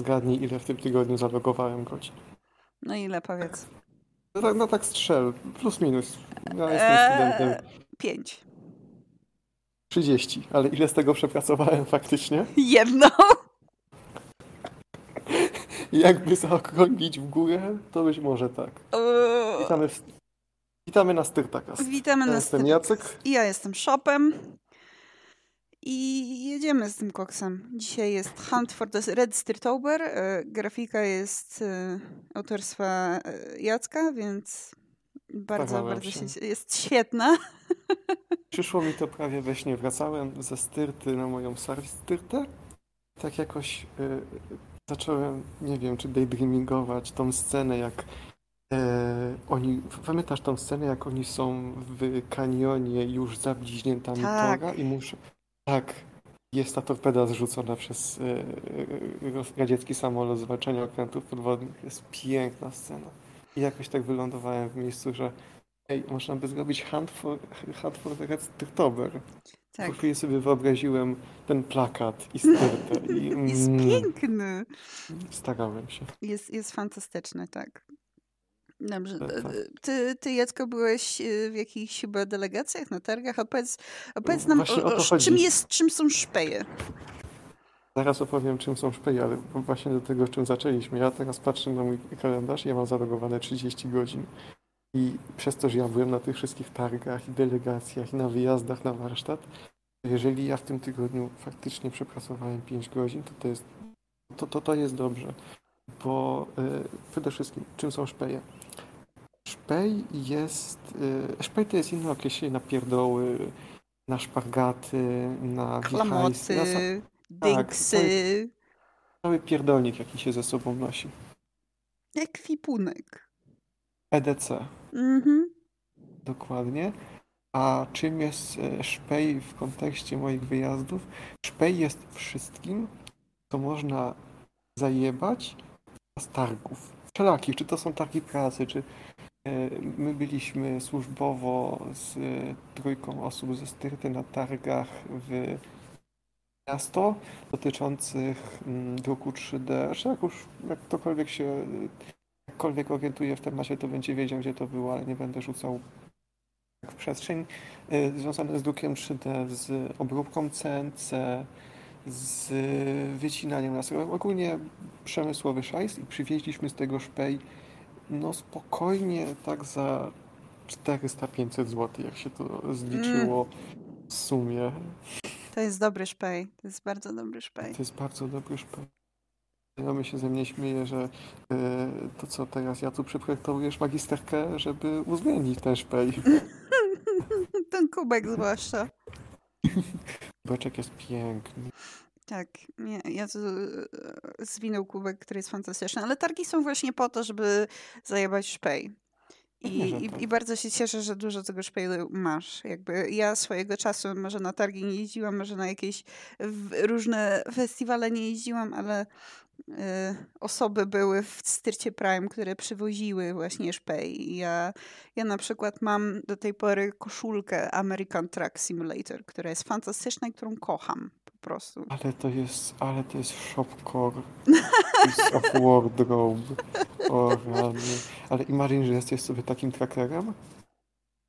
Zgadnij, ile w tym tygodniu zalogowałem godzin. No ile powiedz? No tak, no tak strzel, plus minus. Ja jestem studentem. Eee, pięć. 30, ale ile z tego przepracowałem faktycznie? Jedno. Jakby zaokrąglić w górę, to być może tak. Eee, Witamy, w... Witamy na Styrtakas. Witamy Ja na jestem styl- Jacek. I ja jestem Shopem. I jedziemy z tym koksem. Dzisiaj jest Hunt for the Red Stirtober. E, Grafika jest e, autorstwa e, Jacka, więc bardzo, bardzo się. się. jest świetna. Przyszło mi to prawie we śnie. Wracałem ze Styrty na moją Styrtę. Tak jakoś y, zacząłem, nie wiem, czy daydreamingować tą scenę, jak oni, pamiętasz tą scenę, jak oni są w kanionie już za bliźniętami Tak. Tora i muszą, tak, jest ta torpeda zrzucona przez e, e, radziecki samolot zwalczania okrętów podwodnych. Jest piękna scena. I jakoś tak wylądowałem w miejscu, że ej, można by zrobić Hunt for, Hunt for the Red. Tak. Po sobie wyobraziłem ten plakat i styrtę i Jest mm, piękny. starałem się. Jest, jest fantastyczny, tak. Dobrze. Tak, e, tak. Ty, ty Jacko, byłeś e, w jakichś chyba delegacjach na targach? Opowiedz, opowiedz nam, Właśnie o, o czym, jest, czym są szpeje. Zaraz opowiem, czym są szpeje, ale właśnie do tego, czym zaczęliśmy. Ja teraz patrzę na mój kalendarz, ja mam zalogowane 30 godzin. I przez to, że ja byłem na tych wszystkich targach i delegacjach i na wyjazdach na warsztat, jeżeli ja w tym tygodniu faktycznie przepracowałem 5 godzin, to to jest, to, to, to jest dobrze. Bo y, przede wszystkim, czym są szpeje? Szpej jest, y, szpej to jest inne określenie na pierdoły, na szpargaty, na wichajsy, na sa- Klamoty, tak, cały pierdolnik, jaki się ze sobą nosi. ekwipunek. EDC, Mhm. dokładnie. A czym jest e, szpej w kontekście moich wyjazdów? Szpej jest wszystkim, co można zajebać z targów. Wszelakich, czy to są targi pracy, czy my byliśmy służbowo z e, trójką osób ze Styrty na targach w miasto dotyczących mm, druku 3D. Czy jak już jak ktokolwiek się jakkolwiek orientuje w temacie, to będzie wiedział, gdzie to było, ale nie będę rzucał w przestrzeń. Y, Związane z drukiem 3D, z obróbką CNC, z wycinaniem laserowym. Ogólnie przemysłowy szajs i przywieźliśmy z tego szpej no spokojnie tak za 400-500 zł, jak się to zliczyło w sumie. To jest dobry szpej. To jest bardzo dobry szpej. To jest bardzo dobry szpej. Znajomy się ze mnie śmieje, że e, to co teraz ja tu przeprojektowujesz magisterkę, żeby uwzględnić ten szpej. Ten kubek zwłaszcza. Boczek jest piękny. Tak, nie, ja tu zwinął kubek, który jest fantastyczny, ale targi są właśnie po to, żeby zajebać szpej. I, i, tak. I bardzo się cieszę, że dużo tego szpeju masz. Jakby ja swojego czasu może na targi nie jeździłam, może na jakieś różne festiwale nie jeździłam, ale e, osoby były w Styrcie Prime, które przywoziły właśnie szpej. I Ja, ja na przykład mam do tej pory koszulkę American Truck Simulator, która jest fantastyczna i którą kocham prostu. Ale to jest, ale to jest shopcore. Piece of wardrobe. O rany. Ale imagine, że jesteś sobie takim trackerem?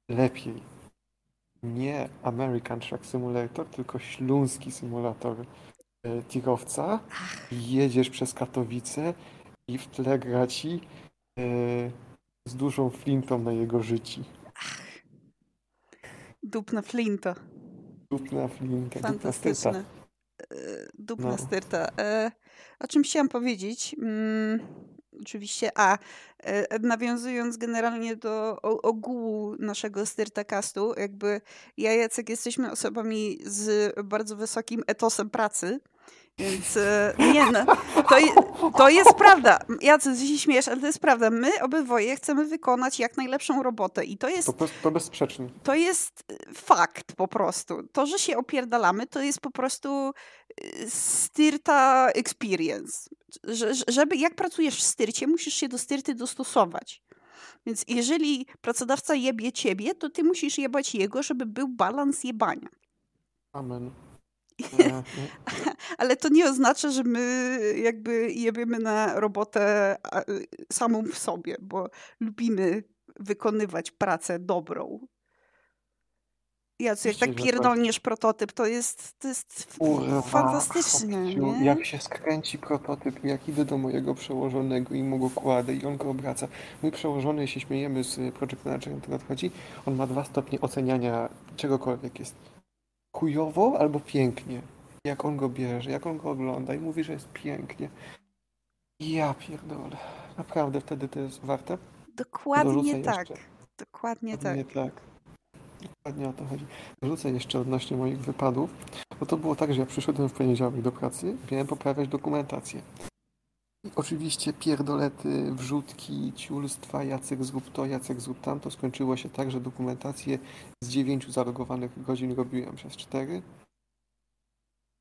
Lepiej. Nie American Truck Simulator, tylko śląski symulator e, tirowca. Jedziesz przez Katowice i w tle gra ci e, z dużą flintą na jego życi. Dupna flinta. Dupna flinta, dupna styta. E, Dupna No. styrta. E, o czym chciałam powiedzieć? Mm, oczywiście, a e, nawiązując generalnie do ogółu naszego styrtacastu, jakby ja i Jacek jesteśmy osobami z bardzo wysokim etosem pracy. Więc e, nie no, to, to jest prawda. Ty się śmiesz, ale to jest prawda. My obydwoje chcemy wykonać jak najlepszą robotę i to jest To, bez- to bezsprzecznie. to jest y, fakt po prostu. To, że się opierdalamy, to jest po prostu y, styrta experience. Że- żeby jak pracujesz w styrcie, musisz się do styrty dostosować. Więc jeżeli pracodawca jebie ciebie, to ty musisz jebać jego, żeby był balans jebania. Amen. E, Ale to nie oznacza, że my jakby jebiemy na robotę y, samą w sobie, bo lubimy wykonywać pracę dobrą. Jacu, jak tak pierdolniesz prototyp, to jest, to jest Kurwa, fantastyczne, nie? jak się skręci prototyp, jak idę do mojego przełożonego i mu go kładę i on go obraca. Mój przełożony, się śmiejemy z project managerem, który odchodzi, on ma dwa stopnie oceniania czegokolwiek jest. Chujowo albo pięknie. Jak on go bierze, jak on go ogląda i mówi, że jest pięknie. Ja pierdolę. Naprawdę wtedy to jest warte? Dokładnie tak. jeszcze. Dokładnie tak. Dokładnie tak. Dokładnie o to chodzi. Rzucę jeszcze odnośnie moich wypadów, bo to było tak, że ja przyszedłem w poniedziałek do pracy, miałem poprawiać dokumentację. Oczywiście pierdolety, wrzutki, ciulstwa, Jacek zrób to, Jacek zrób tamto. Skończyło się tak, że dokumentację z 9 zalogowanych godzin robiłem przez 4.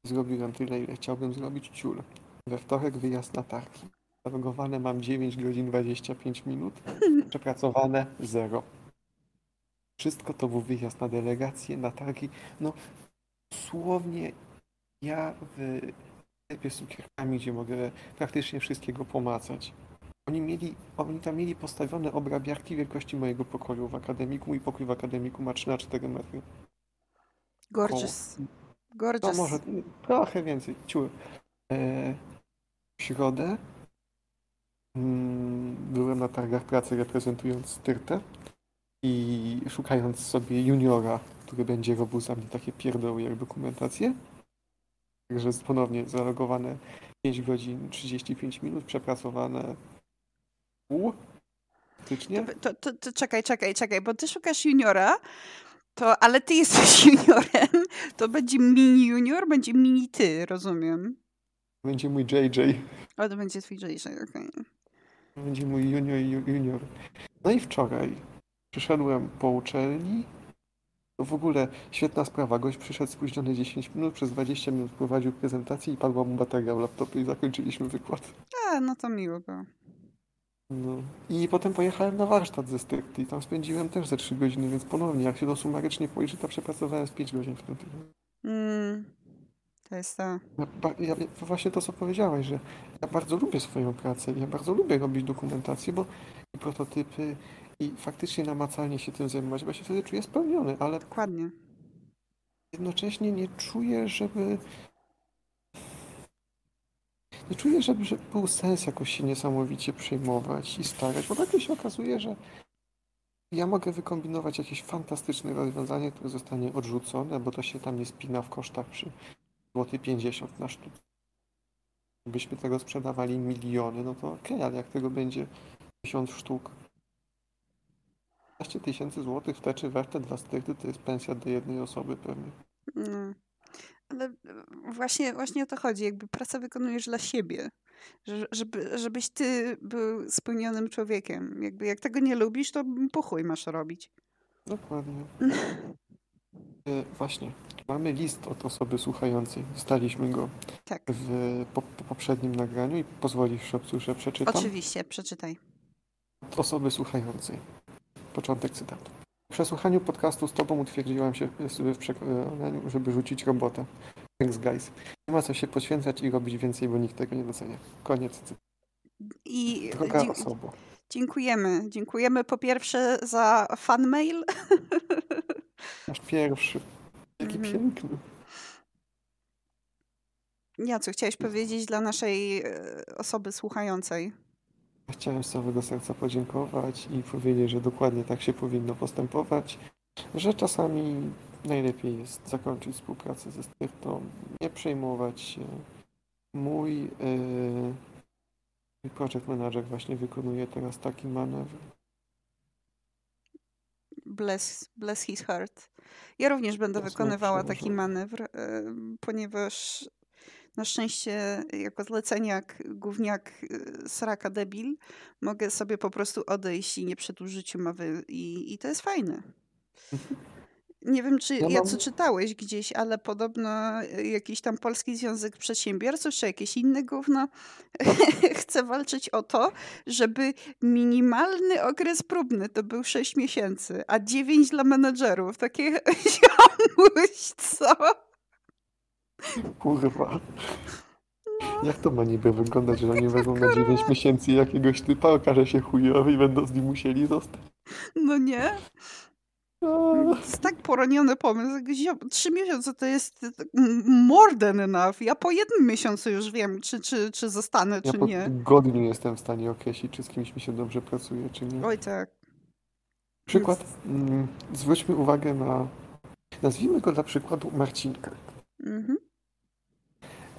Zrobiłem tyle, ile chciałbym zrobić ciul. We wtorek wyjazd na targi. Zalogowane mam 9 godzin 25 minut, przepracowane 0. Wszystko to był wyjazd na delegację, na targi. No, dosłownie ja w sklepie z cukierkami, gdzie mogę praktycznie wszystkiego pomacać. Oni mieli, oni tam mieli postawione obrabiarki wielkości mojego pokoju w akademiku. Mój pokój w akademiku ma 3 na 4 metry. Gorgeous. Gorgeous. może trochę więcej. Ciur. E, w środę mm, byłem na targach pracy reprezentując Styrtę i szukając sobie juniora, który będzie robił za mnie takie pierdoły jak dokumentację. Także ponownie zalogowane 5 godzin 35 minut, przepracowane pół. Faktycznie. To, to, to czekaj, czekaj, czekaj, bo ty szukasz juniora, to, ale ty jesteś juniorem, to będzie mini junior, będzie mini ty, rozumiem. Będzie mój JJ. Ale to będzie twój JJ, okej. Będzie mój junior junior. No i wczoraj przyszedłem po uczelni. To w ogóle świetna sprawa. Gość przyszedł spóźniony 10 minut, przez 20 minut prowadził prezentację i padła mu bateria w laptopie i zakończyliśmy wykład. A, no to miło było. No. I potem pojechałem na warsztat ze i tam spędziłem też ze 3 godziny, więc ponownie, jak się to sumarycznie policzy, to przepracowałem z 5 godzin w tym tygodniu. Mm, to jest to. Ja, ja, właśnie to, co powiedziałeś, że ja bardzo lubię swoją pracę, ja bardzo lubię robić dokumentację, bo i prototypy, i faktycznie namacalnie się tym zajmować, bo się wtedy czuję spełniony, ale Dokładnie. jednocześnie nie czuję, żeby. Nie czuję, żeby, żeby był sens jakoś się niesamowicie przejmować i starać, bo nagle się okazuje, że ja mogę wykombinować jakieś fantastyczne rozwiązanie, które zostanie odrzucone, bo to się tam nie spina w kosztach przy złoty 50 na sztukę. Gdybyśmy tego sprzedawali miliony, no to okej, ale jak tego będzie 1000 sztuk, 15 tysięcy złotych w te czy we te dwa to jest pensja do jednej osoby pewnie. No. Ale e, właśnie, właśnie o to chodzi. Jakby pracę wykonujesz dla siebie. Że- Żeby, żebyś ty był spełnionym człowiekiem. Jakby jak tego nie lubisz, to po masz robić. Dokładnie. E, Właśnie, mamy list od osoby słuchającej. Dostaliśmy go Tak. w po, po poprzednim nagraniu i pozwolisz, Szopcu, że przeczytam. Oczywiście, przeczytaj. Od osoby słuchającej. Początek cytatu. W przesłuchaniu podcastu z tobą utwierdziłam się sobie w przekonaniu, żeby rzucić robotę. Thanks guys. Nie ma co się poświęcać i robić więcej, bo nikt tego nie docenia. Koniec cytatu. I Droga dzie- osoba. dziękujemy. Dziękujemy po pierwsze za fan mail. Masz pierwszy. Jaki Mhm. piękny. Ja co chciałeś powiedzieć dla naszej e, osoby słuchającej? Chciałem z całego serca podziękować i powiedzieć, że dokładnie tak się powinno postępować, że czasami najlepiej jest zakończyć współpracę ze styrtą, nie przejmować się. Mój, yy, project manager właśnie wykonuje teraz taki manewr. Bless, bless his heart. Ja również będę Jasne, wykonywała taki manewr, e, ponieważ na szczęście jako zleceniak, gówniak, e, sraka debil, mogę sobie po prostu odejść i nie przedłużyć umowy i, i to jest fajne. Nie wiem, czy Ja ja mam- co czytałeś gdzieś, ale podobno e, jakiś tam Polski Związek Przedsiębiorców, czy jakieś inne gówno chce walczyć o to, żeby minimalny okres próbny to był 6 miesięcy, a 9 dla menedżerów. Takie ziomuś, co? Kurwa. Jak to ma niby wyglądać, że oni wezmą na 9 miesięcy jakiegoś typa, okaże się chujowy i będą z nim musieli zostać? No nie? To jest tak poroniony pomysł. Trzy miesiące to jest more than enough. Ja po jednym miesiącu już wiem, czy, czy, czy zostanę, Ja czy po nie. tygodniu jestem w stanie określić, czy z kimś mi się dobrze pracuje, czy nie. Oj tak. Przykład, mm, zwróćmy uwagę na, nazwijmy go dla przykładu Marcinka. Mhm.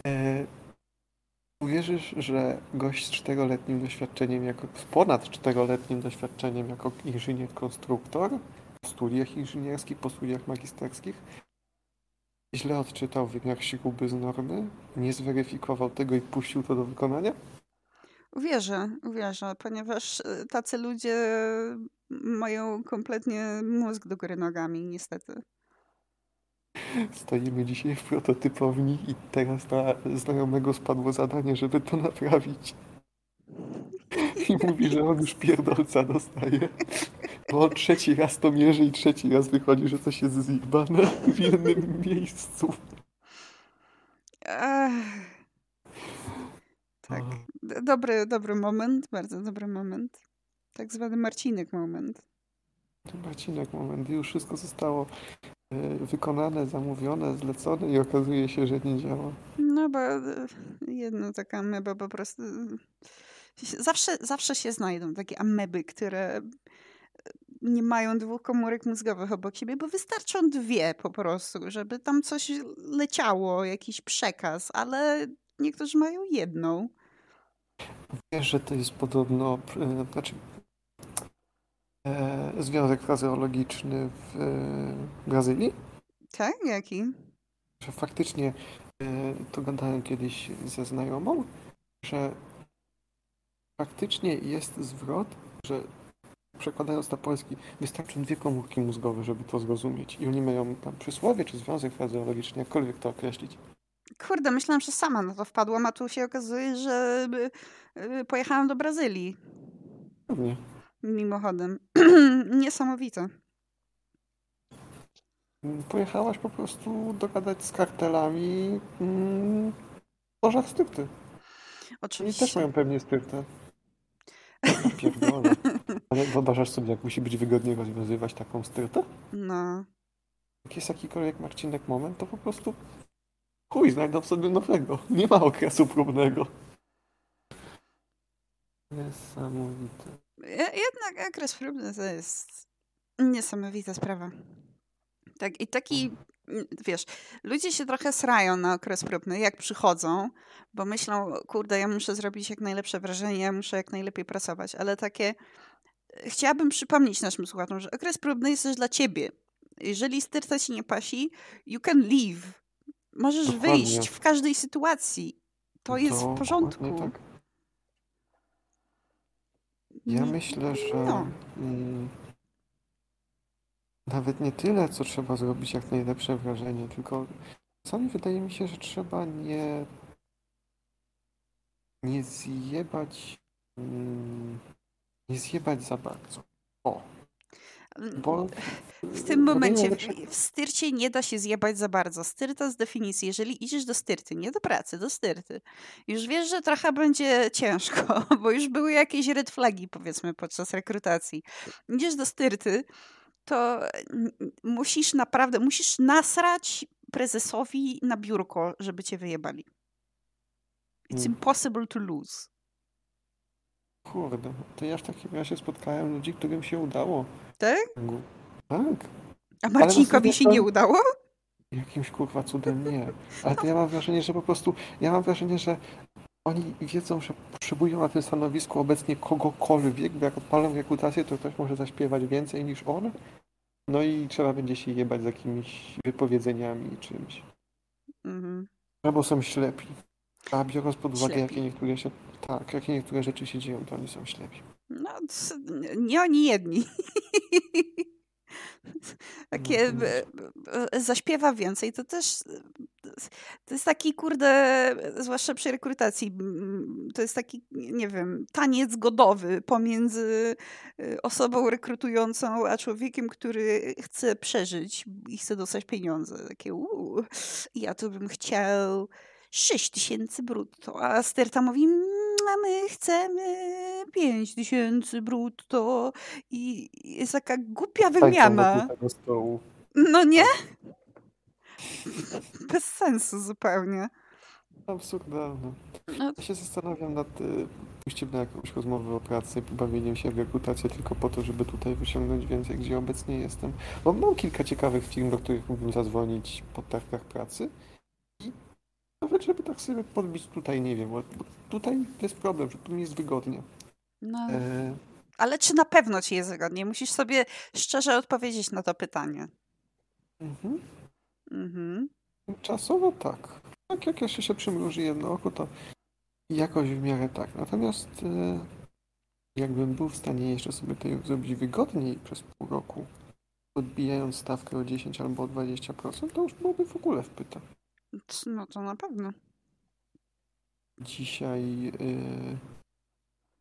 E, uwierzysz, że gość z czteroletnim doświadczeniem, jako, z ponad czteroletnim doświadczeniem jako inżynier-konstruktor, w studiach inżynierskich, po studiach magisterskich, źle odczytał wymiar śruby z normy, nie zweryfikował tego i puścił to do wykonania? Uwierzę, uwierzę, ponieważ y, tacy ludzie mają kompletnie mózg do góry nogami, niestety. Stoimy dzisiaj w prototypowni i teraz na znajomego spadło zadanie, żeby to naprawić. I mówi, że on już pierdolca dostaje. Bo trzeci raz to mierzy i trzeci raz wychodzi, że coś jest zjebane w innym miejscu. Ech. Tak. D- Dobry, dobry moment, bardzo dobry moment. Tak zwany Marcinek moment. Marcinek, moment, już wszystko zostało e, wykonane, zamówione, zlecone i okazuje się, że nie działa. No bo e, jedna taka ameba po prostu... Zawsze, zawsze się znajdą takie ameby, które e, nie mają dwóch komórek mózgowych obok siebie, bo wystarczą dwie po prostu, żeby tam coś leciało, jakiś przekaz, ale niektórzy mają jedną. Wiesz, że to jest podobno, e, znaczy e, związek frazeologiczny w e, Brazylii? Tak? Jaki? że faktycznie e, to gadałem kiedyś ze znajomą, że faktycznie jest zwrot, że przekładając na polski, wystarczą dwie komórki mózgowe, żeby to zrozumieć. I oni mają tam przysłowie czy związek frazeologiczny, jakkolwiek to określić. Kurde, myślałam, że sama na to wpadłam, a tu się okazuje, że pojechałam do Brazylii. Pewnie. Mimochodem. Niesamowite. Pojechałaś po prostu dogadać z kartelami mm, Bożach styrty. Oni też Oczywiście. mają pewnie styrtę. Ja Pierdolę. Ale wyobrażasz sobie, jak musi być wygodnie rozwiązywać taką styrtę? No. Jak jest jakikolwiek Marcinek moment, to po prostu chuj, znajdą sobie nowego. Nie ma okresu próbnego. Niesamowite. Je- Jednak okres próbny to jest niesamowita sprawa. Tak, i taki, mm, wiesz, ludzie się trochę srają na okres próbny, jak przychodzą, bo myślą, kurde, ja muszę zrobić jak najlepsze wrażenie, ja muszę jak najlepiej pracować, ale takie, chciałabym przypomnieć naszym słuchaczom, że okres próbny jest też dla ciebie. Jeżeli styrta ci nie pasi, you can leave. Możesz Dokładnie. wyjść w każdej sytuacji. To jest w porządku. Tak. Ja Nie- myślę, że no. mm, nawet nie tyle, co trzeba zrobić jak najlepsze wrażenie, tylko czasami wydaje mi się, że trzeba nie, nie zjebać, mm, nie zjebać za bardzo. O, bo W tym momencie w, styrcie nie da się zjebać za bardzo. Styrta z definicji, jeżeli idziesz do styrty, nie do pracy, do styrty, już wiesz, że trochę będzie ciężko, bo już były jakieś red flagi, powiedzmy, podczas rekrutacji. Idziesz do styrty, to n- musisz naprawdę, musisz nasrać prezesowi na biurko, żeby cię wyjebali. It's Mm. impossible to lose. Kurde, to ja w takim razie spotkałem ludzi, którym się udało. Tak? Tak, A Marcinkowi się nie strony- udało? jakimś kurwa cudem nie. Ale to ja mam wrażenie, że po prostu, ja mam wrażenie, że oni wiedzą, że potrzebują na tym stanowisku obecnie kogokolwiek, bo jak odpalą rekrutację, to ktoś może zaśpiewać więcej niż on. No i trzeba będzie się jebać z jakimiś wypowiedzeniami i czymś. Mhm. Albo są ślepi. A biorąc pod uwagę, Ślepi. jakie niektóre się, tak, jakie niektóre rzeczy się dzieją, to oni są ślepi. No, nie oni jedni. Takie No, zaśpiewa więcej, to też to jest taki, kurde, zwłaszcza przy rekrutacji, to jest taki, nie wiem, taniec godowy pomiędzy y, osobą rekrutującą, a człowiekiem, który chce przeżyć i chce dostać pieniądze. Takie, uuu, ja to bym chciał 6 tysięcy brutto, a Sterta mówi, a my chcemy 5 tysięcy brutto i jest taka głupia wymiana. No nie? Bez sensu zupełnie. Absurdalne. No. Ja się zastanawiam nad y, pójściem na jakąś rozmowę o pracy, bawieniem się w rekrutację tylko po to, żeby tutaj wyciągnąć więcej, gdzie obecnie jestem. Bo mam kilka ciekawych firm, do których mógłbym zadzwonić po targach pracy nawet żeby tak sobie podbić tutaj, nie wiem, bo tutaj jest problem, że tu mi jest wygodnie. No. E... Ale czy na pewno ci jest wygodnie? Musisz sobie szczerze odpowiedzieć na to pytanie. Mhm. Mhm. Czasowo tak. Tak jak jeszcze się przymruży jedno oko, to jakoś w miarę tak. Natomiast e, jakbym był w stanie jeszcze sobie to zrobić wygodniej przez pół roku, odbijając stawkę o 10 albo o 20%, to już byłoby w ogóle wpyta. No to na pewno. Dzisiaj, yy,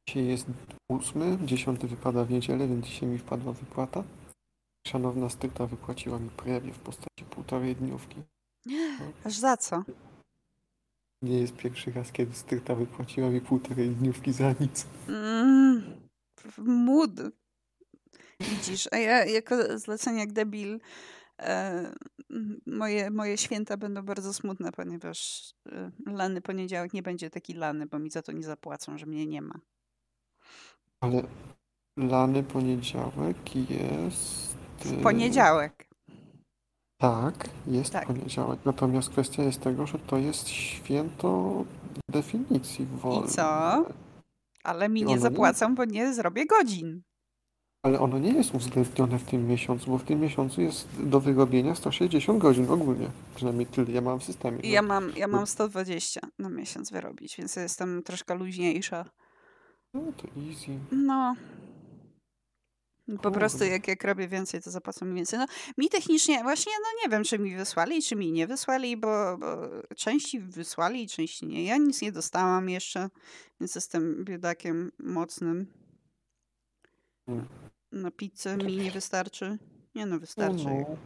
dzisiaj jest ósmy, dziesiąty wypada w niedzielę, więc dzisiaj mi wpadła wypłata. Szanowna Styta wypłaciła mi premię w postaci półtorej dniówki. Aż za co? Nie jest pierwszy raz, kiedy Styta wypłaciła mi półtorej dniówki za nic. Mm, mód. Widzisz, a ja jako zlecenie jak debil moje, moje święta będą bardzo smutne, ponieważ e, lany poniedziałek nie będzie taki lany, bo mi za to nie zapłacą, że mnie nie ma. Ale lany poniedziałek jest w y, poniedziałek. Tak, jest tak. poniedziałek. Natomiast kwestia jest tego, że to jest święto definicji wolnej. I co? Ale mi nie zapłacą, bo nie zrobię godzin. Ale ono nie jest uwzględnione w tym miesiącu, bo w tym miesiącu jest do wyrobienia 160 godzin ogólnie. Przynajmniej tyle ja mam w systemie. Ja mam, ja mam 120 na miesiąc wyrobić, więc jestem troszkę luźniejsza. No to easy. No, po prostu jak, jak robię więcej, to zapłacą mi więcej. No, mi technicznie, właśnie, no nie wiem, czy mi wysłali, czy mi nie wysłali, bo, bo części wysłali, części nie. Ja nic nie dostałam jeszcze, więc jestem biedakiem mocnym. Hmm. Na pizzę mi nie wystarczy. Nie no, wystarczy. No.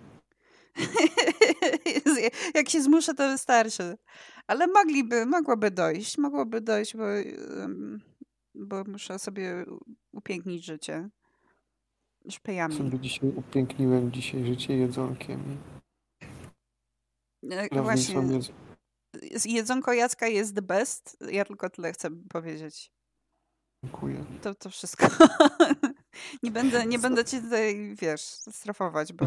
jak się zmuszę, to wystarczy. Ale mogliby, mogłoby dojść, mogłoby dojść, bo, bo muszę sobie upięknić życie szpejami. Sobie dzisiaj upiękniłem dzisiaj życie jedzonkiem. E, właśnie. Jedzonko Jacka jest the best. Ja tylko tyle chcę powiedzieć. Dziękuję. To, to wszystko. nie, będę, nie będę cię tutaj, wiesz, strefować, bo...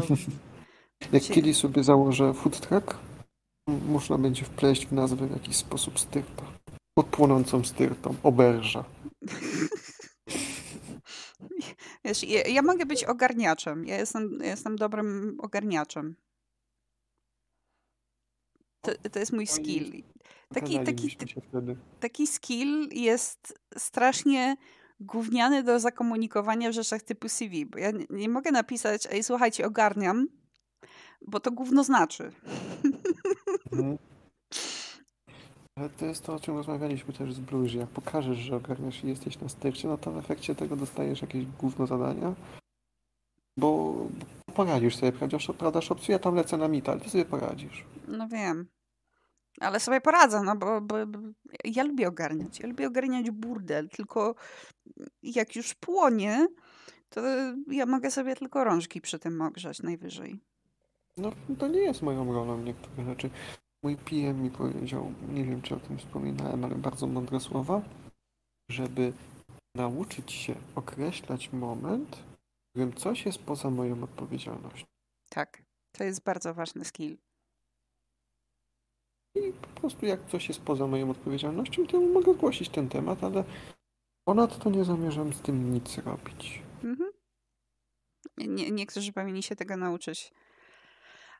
Jak kiedyś sobie założę food truck, można będzie wpleść w nazwę w jakiś sposób styrta. Pod płonącą styrtą. Oberża. Wiesz, ja, ja, mogę być ogarniaczem. Ja jestem, ja jestem dobrym ogarniaczem. To, to jest mój skill. Taki, taki, taki skill jest strasznie gówniany do zakomunikowania w rzeczach typu CV, bo ja nie, nie mogę napisać, ej słuchajcie, ogarniam, bo to gówno znaczy. Mhm. Ale to jest to, o czym rozmawialiśmy też z Blues. Jak pokażesz, że ogarniasz i jesteś na styrcie, no to w efekcie tego dostajesz jakieś gówno zadania, bo poradzisz sobie, prawdasz opcję, ja tam lecę na mital, ty sobie poradzisz. No wiem. Ale sobie poradzę, no bo, bo, bo, ja lubię ogarniać. Ja lubię ogarniać burdel, tylko jak już płonie, to ja mogę sobie tylko rączki przy tym ogrzać najwyżej. No to nie jest moją rolą niektóre rzeczy. Mój PM mi powiedział, nie wiem czy o tym wspominałem, ale bardzo mądre słowa, żeby nauczyć się określać moment, w którym coś jest poza moją odpowiedzialnością. Tak, to jest bardzo ważny skill. I po prostu jak coś jest poza moją odpowiedzialnością, to mogę zgłosić ten temat, ale ponadto nie zamierzam z tym nic robić. Mhm. Nie, niektórzy powinni się tego nauczyć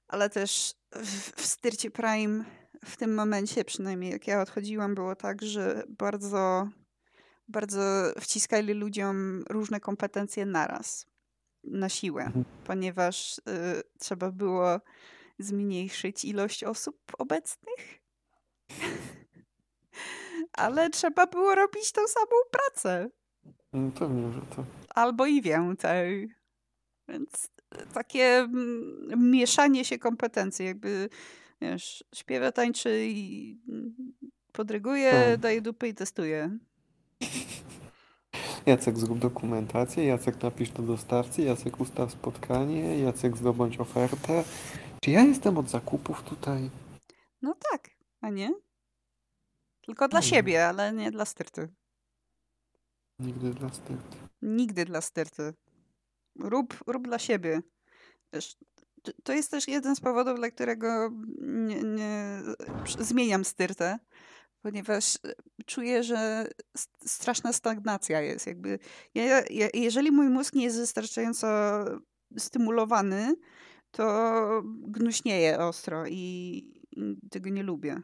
ale też w, w Styrcie Prime w tym momencie, przynajmniej jak ja odchodziłam, było tak, że bardzo, bardzo wciskali ludziom różne kompetencje naraz, na siłę, mhm. ponieważ y, trzeba było zmniejszyć ilość osób obecnych. Ale trzeba było robić tą samą pracę. Mm, Pewnie, że to. Albo i więcej. Więc takie mm, mieszanie się kompetencji, jakby wiesz, śpiewa, tańczy i mm, podryguje, Tak. daje dupy i testuje. Jacek zrób dokumentację, Jacek napisz do dostawcy, Jacek ustaw spotkanie, Jacek zdobądź ofertę. Czy ja jestem od zakupów tutaj? No tak, a nie? Tylko dla siebie, ale nie dla styrty. Nigdy dla styrty. Nigdy dla styrty. Rób, rób dla siebie. Wiesz, to- jest też jeden z powodów, dla którego nie, nie, zmieniam styrtę, ponieważ czuję, że straszna stagnacja jest. Jakby ja, ja, jeżeli mój mózg nie jest wystarczająco stymulowany, to gnuśnieje ostro i, tego nie lubię.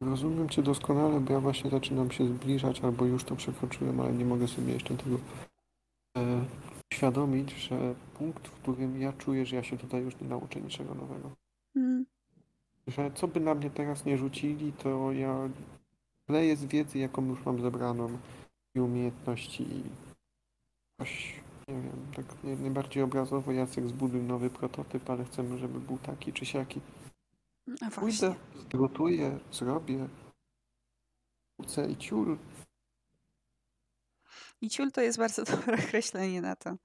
Rozumiem Cię doskonale, bo ja właśnie zaczynam się zbliżać, albo już to przekroczyłem, ale nie mogę sobie jeszcze tego e, uświadomić, że punkt, w którym ja czuję, że ja się tutaj już nie nauczę niczego nowego. Mm. Że co by na mnie teraz nie rzucili, to ja leję z wiedzy, jaką już mam zebraną i umiejętności i coś, nie wiem, tak nie- najbardziej obrazowo Jacek zbuduj nowy prototyp, ale chcemy, żeby był taki czy siaki. A właśnie. Pójdę, zgotuję, zrobię, ucę i ciul. I ciul to jest bardzo dobre określenie na to.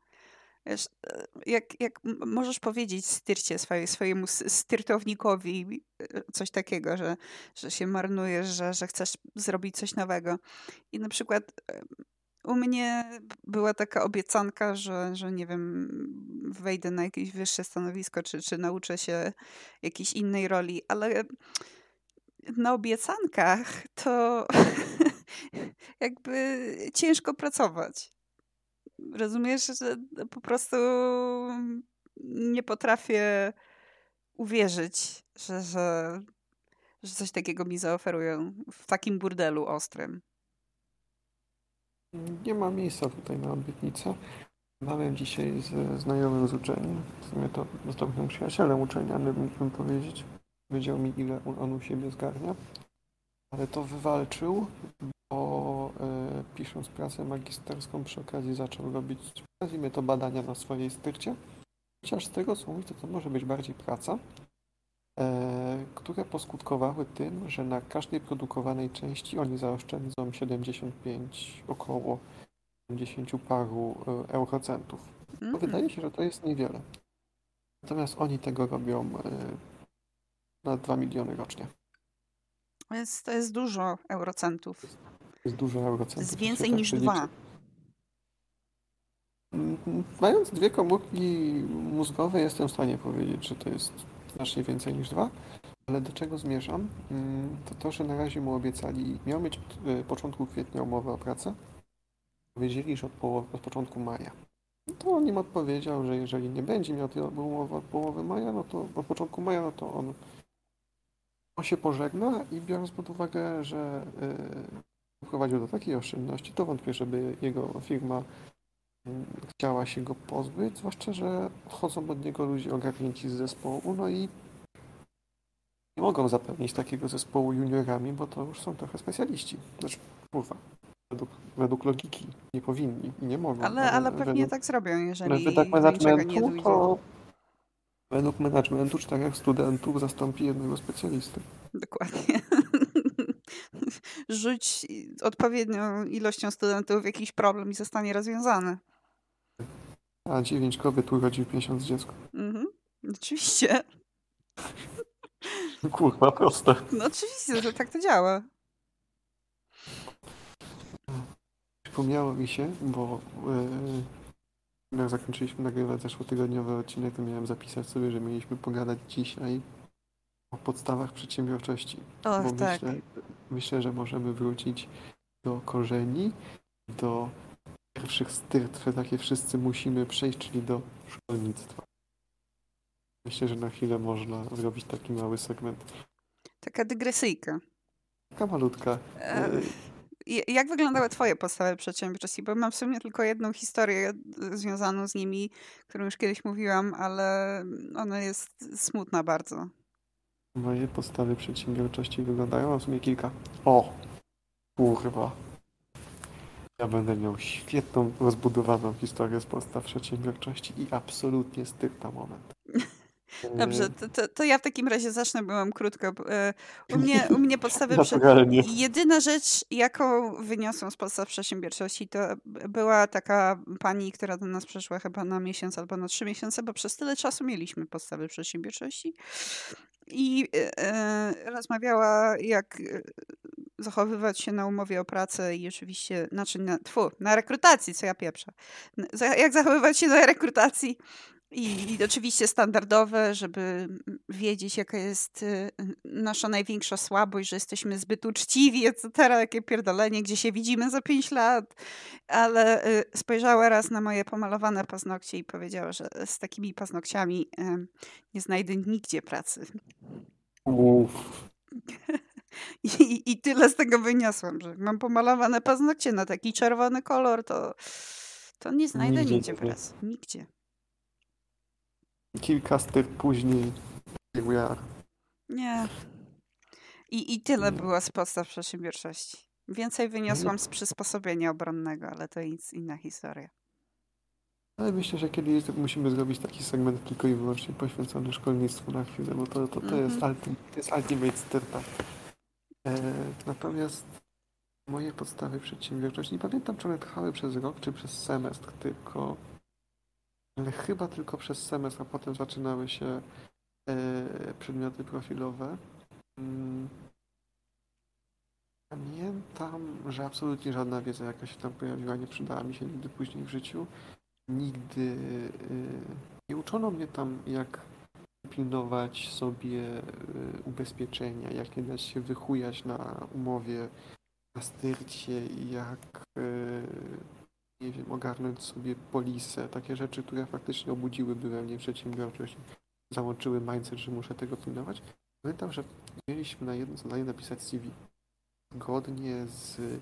Wiesz, e, jak, jak możesz powiedzieć styrcie swoje, swojemu styrtownikowi e, coś takiego, że, że się marnujesz, że, że chcesz zrobić coś nowego. I na przykład e, u mnie była taka obiecanka, że, że nie wiem, wejdę na jakieś wyższe stanowisko, czy, czy nauczę się jakiejś innej roli, ale na obiecankach to jakby ciężko pracować. Rozumiesz, że po prostu nie potrafię uwierzyć, że, że, że coś takiego mi zaoferują w takim burdelu ostrym. Nie ma miejsca tutaj na obietnicę. Rozmawiałem dzisiaj ze znajomym z uczelni, w sumie to dostępnym przyjacielem uczelnianym, mógłbym powiedzieć. Powiedział mi, ile on, u siebie zgarnia. Ale to wywalczył, bo e, pisząc pracę magisterską przy okazji zaczął robić, nazwijmy to badania na swojej styrcie. Chociaż z tego co mówi, to to może być bardziej praca, które poskutkowały tym, że na każdej produkowanej części oni zaoszczędzą 75 około 50 paru e, eurocentów. To Mhm. wydaje się, że to jest niewiele. Natomiast oni tego robią e, na 2 miliony rocznie. To jest, to jest dużo eurocentów. To jest dużo To eurocentów. jest jak się więcej tak niż przeliczy. dwa. Mm, Mając dwie komórki mózgowe, jestem w stanie powiedzieć, że to jest znacznie więcej niż dwa. Ale do czego zmierzam? Mm, To to, że na razie mu obiecali, miał mieć od e, początku kwietnia umowę o pracę. Powiedzieli, że od, połowy, od początku maja. To on im odpowiedział, że jeżeli nie będzie miał tej umowy od połowy maja, no to od początku maja, no to on, on się pożegna i biorąc pod uwagę, że e, prowadził do takiej oszczędności, to wątpię, żeby jego firma chciała się go pozbyć, zwłaszcza, że odchodzą od niego ludzie ogarnięci z zespołu, no i nie mogą zapewnić takiego zespołu juniorami, bo to już są trochę specjaliści. Znaczy, kurwa, według, według logiki nie powinni i nie mogą. Ale, ale pewnie według, tak zrobią, ale jeżeli według nie managementu to według managementu czterech studentów zastąpi jednego specjalisty. Dokładnie. Rzuć odpowiednią ilością studentów jakiś problem i zostanie rozwiązany. A dziewięć kobiet urodzi w miesiąc dziecko. Mhm. Oczywiście. Kurwa, proste. No oczywiście, że tak to działa. Przypomniało mi się, bo yy, jak zakończyliśmy nagrywać zeszłotygodniowy odcinek, to miałem zapisać sobie, że mieliśmy pogadać dzisiaj o podstawach przedsiębiorczości. Och, bo tak. myślę, myślę, że możemy wrócić do korzeni, do pierwszych styrtw, jakie wszyscy musimy przejść, czyli do szkolnictwa. Myślę, że na chwilę można zrobić taki mały segment. Taka dygresyjka. Taka malutka. E, jak wyglądały twoje podstawy przedsiębiorczości? Bo mam w sumie tylko jedną historię związaną z nimi, którą już kiedyś mówiłam, ale ona jest smutna bardzo. Moje podstawy przedsiębiorczości wyglądają, mam w sumie kilka. O! Kurwa. Ja będę miał świetną, rozbudowaną historię z podstaw przedsiębiorczości i absolutnie stykta moment. Dobrze, to, to, to ja w takim razie zacznę, bo mam krótko. E, U mnie, u mnie podstawy... Prze... Naturalnie. Jedyna rzecz, jaką wyniosłam z podstaw przedsiębiorczości, to była taka pani, która do nas przyszła chyba na miesiąc albo na trzy miesiące, bo przez tyle czasu mieliśmy podstawy przedsiębiorczości i e, e rozmawiała, jak e, zachowywać się na umowie o pracę i oczywiście, znaczy na, tfu, na rekrutacji, co ja pieprzę. Jak zachowywać się na rekrutacji i, I, oczywiście standardowe, żeby wiedzieć, jaka jest y, nasza największa słabość, że jesteśmy zbyt uczciwi, etc., jakie pierdolenie, gdzie się widzimy za pięć lat. Ale y, spojrzała raz na moje pomalowane paznokcie i powiedziała, że z takimi paznokciami nie znajdę nigdzie pracy. I, I tyle z tego wyniosłam, że mam pomalowane paznokcie na taki czerwony kolor, to, to nie znajdę nigdzie, nigdzie pracy. Nigdzie. Kilka styk później we Nie. I, I tyle było z podstaw przedsiębiorczości. Więcej wyniosłam z przysposobienia obronnego, ale to nic inna historia. Ale myślę, że kiedyś musimy zrobić taki segment tylko i wyłącznie poświęcony szkolnictwu na chwilę, bo to, to, to, jest, mhm. ultim, to jest ultimate styrta. E, natomiast moje podstawy przedsiębiorczości, nie pamiętam czy one trwały przez rok czy przez semestr, tylko ale chyba tylko przez semestr, a potem zaczynały się e, przedmioty profilowe. Mm. Pamiętam, że absolutnie żadna wiedza, jaka się tam pojawiła, nie przydała mi się nigdy później w życiu. Nigdy e, nie uczono mnie tam, jak pilnować sobie e, ubezpieczenia, jak nie dać się wychujać na umowie, na styrcie, jak nie wiem, ogarnąć sobie polisę, takie rzeczy, które faktycznie obudziłyby we mnie przedsiębiorczość, załączyły mindset, że muszę tego pilnować. Pamiętam, że mieliśmy na jedno zadanie napisać CV. Zgodnie z y,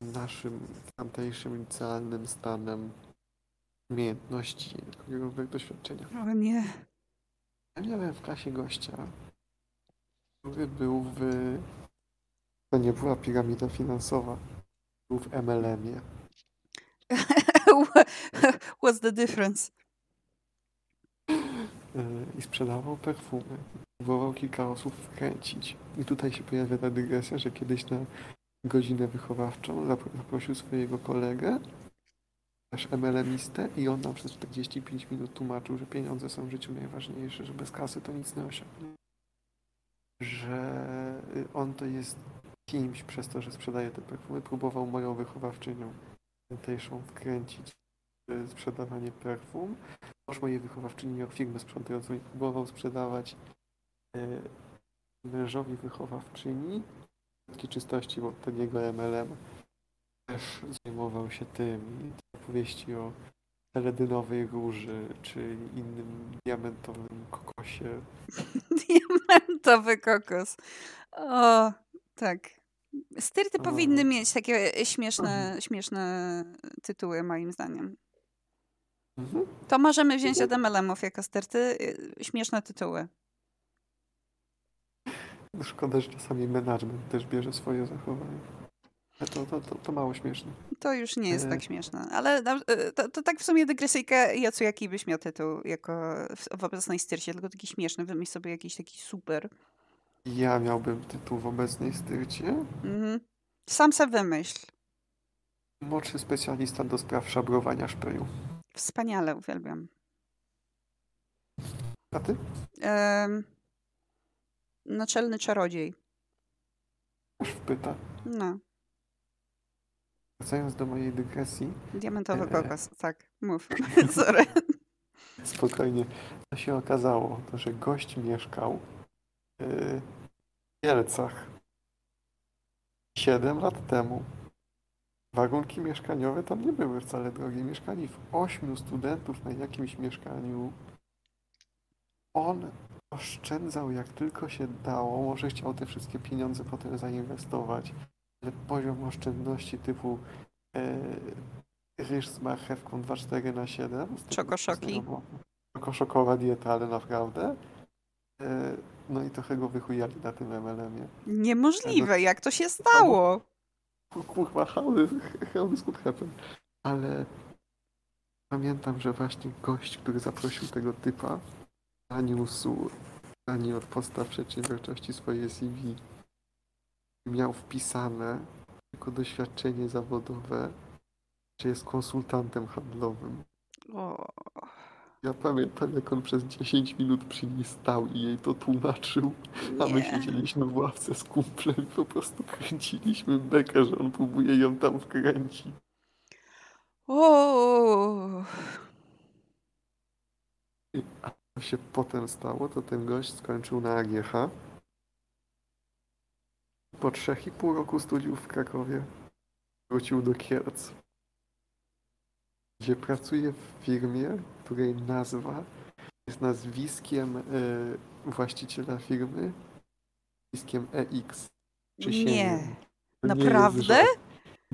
naszym tamtejszym licealnym stanem umiejętności, jakiegokolwiek doświadczenia. O nie. Ja miałem w klasie gościa, który był w... To nie była piramida finansowa w MLM-ie. What's the difference? I sprzedawał perfumy. Próbował kilka osób wkręcić. I tutaj się pojawia ta dygresja, że kiedyś na godzinę wychowawczą zaprosił swojego kolegę, też MLM-istę i on nam przez 45 minut tłumaczył, że pieniądze są w życiu najważniejsze, że bez kasy to nic nie osiągnie. Że on to jest kimś przez to, że sprzedaje te perfumy, próbował moją wychowawczynią tamtejszą wkręcić w sprzedawanie perfum. Mąż mojej wychowawczyni miał firmę sprzątającą i próbował sprzedawać e, mężowi wychowawczyni takie czystości, bo ten jego MLM też zajmował się tym i opowieści o teledynowej róży, czy innym diamentowym kokosie. Diamentowy kokos. O, tak. Styrty powinny mieć takie śmieszne, śmieszne tytuły, moim zdaniem. Mhm. To możemy wziąć od MLM-ów jako styrty. y, Śmieszne tytuły. Szkoda, że czasami management też bierze swoje zachowanie. To, to, to, to mało śmieszne. To już nie jest E. tak śmieszne. Ale no, y, to, to tak w sumie dygresyjka, Jacu, jaki byś miał tytuł jako w, w obecnej styrcie, tylko taki śmieszny. Wymyśl sobie jakiś taki super. Ja miałbym tytuł w obecnej styrcie. Mhm. Sam se wymyśl. Młodszy specjalista do spraw szabrowania szpeju. Wspaniale, uwielbiam. A ty? Em, naczelny czarodziej. Aż wpyta. No, Wracając do mojej dygresji, diamentowy E. kokos. Tak, mów. Sorry. spokojnie, to się okazało, to, że gość mieszkał Kielcach 7 lat temu. Warunki mieszkaniowe tam nie były wcale drogie. Mieszkali w ośmiu studentów na jakimś mieszkaniu. On oszczędzał jak tylko się dało. Może chciał te wszystkie pieniądze potem zainwestować ale poziom oszczędności typu e, ryż z marchewką 2,4 na 7. z tego- Czokoszoki. z tego- Czokoszokowa dieta, ale naprawdę. E, no i trochę go wychujali na tym MLM-ie. Niemożliwe, jak to się stało? Kurwa, this could happen. Ale pamiętam, że właśnie gość, który zaprosił tego typa, zaniósł ani od podstaw przedsiębiorczości swoje CV. Miał wpisane jako doświadczenie zawodowe, że jest konsultantem handlowym. O, Ja pamiętam, jak on przez 10 minut przy niej stał i jej to tłumaczył, a my nie. siedzieliśmy w ławce z kumplem i po prostu kręciliśmy bekę, że on próbuje ją tam wkręcić. O, A co się potem stało, to ten gość skończył na AGH. Po trzech i pół roku studiów w Krakowie wrócił do Kielc, gdzie pracuje w firmie, której nazwa jest nazwiskiem e, właściciela firmy, nazwiskiem EX. Nie. To nie jest Naprawdę?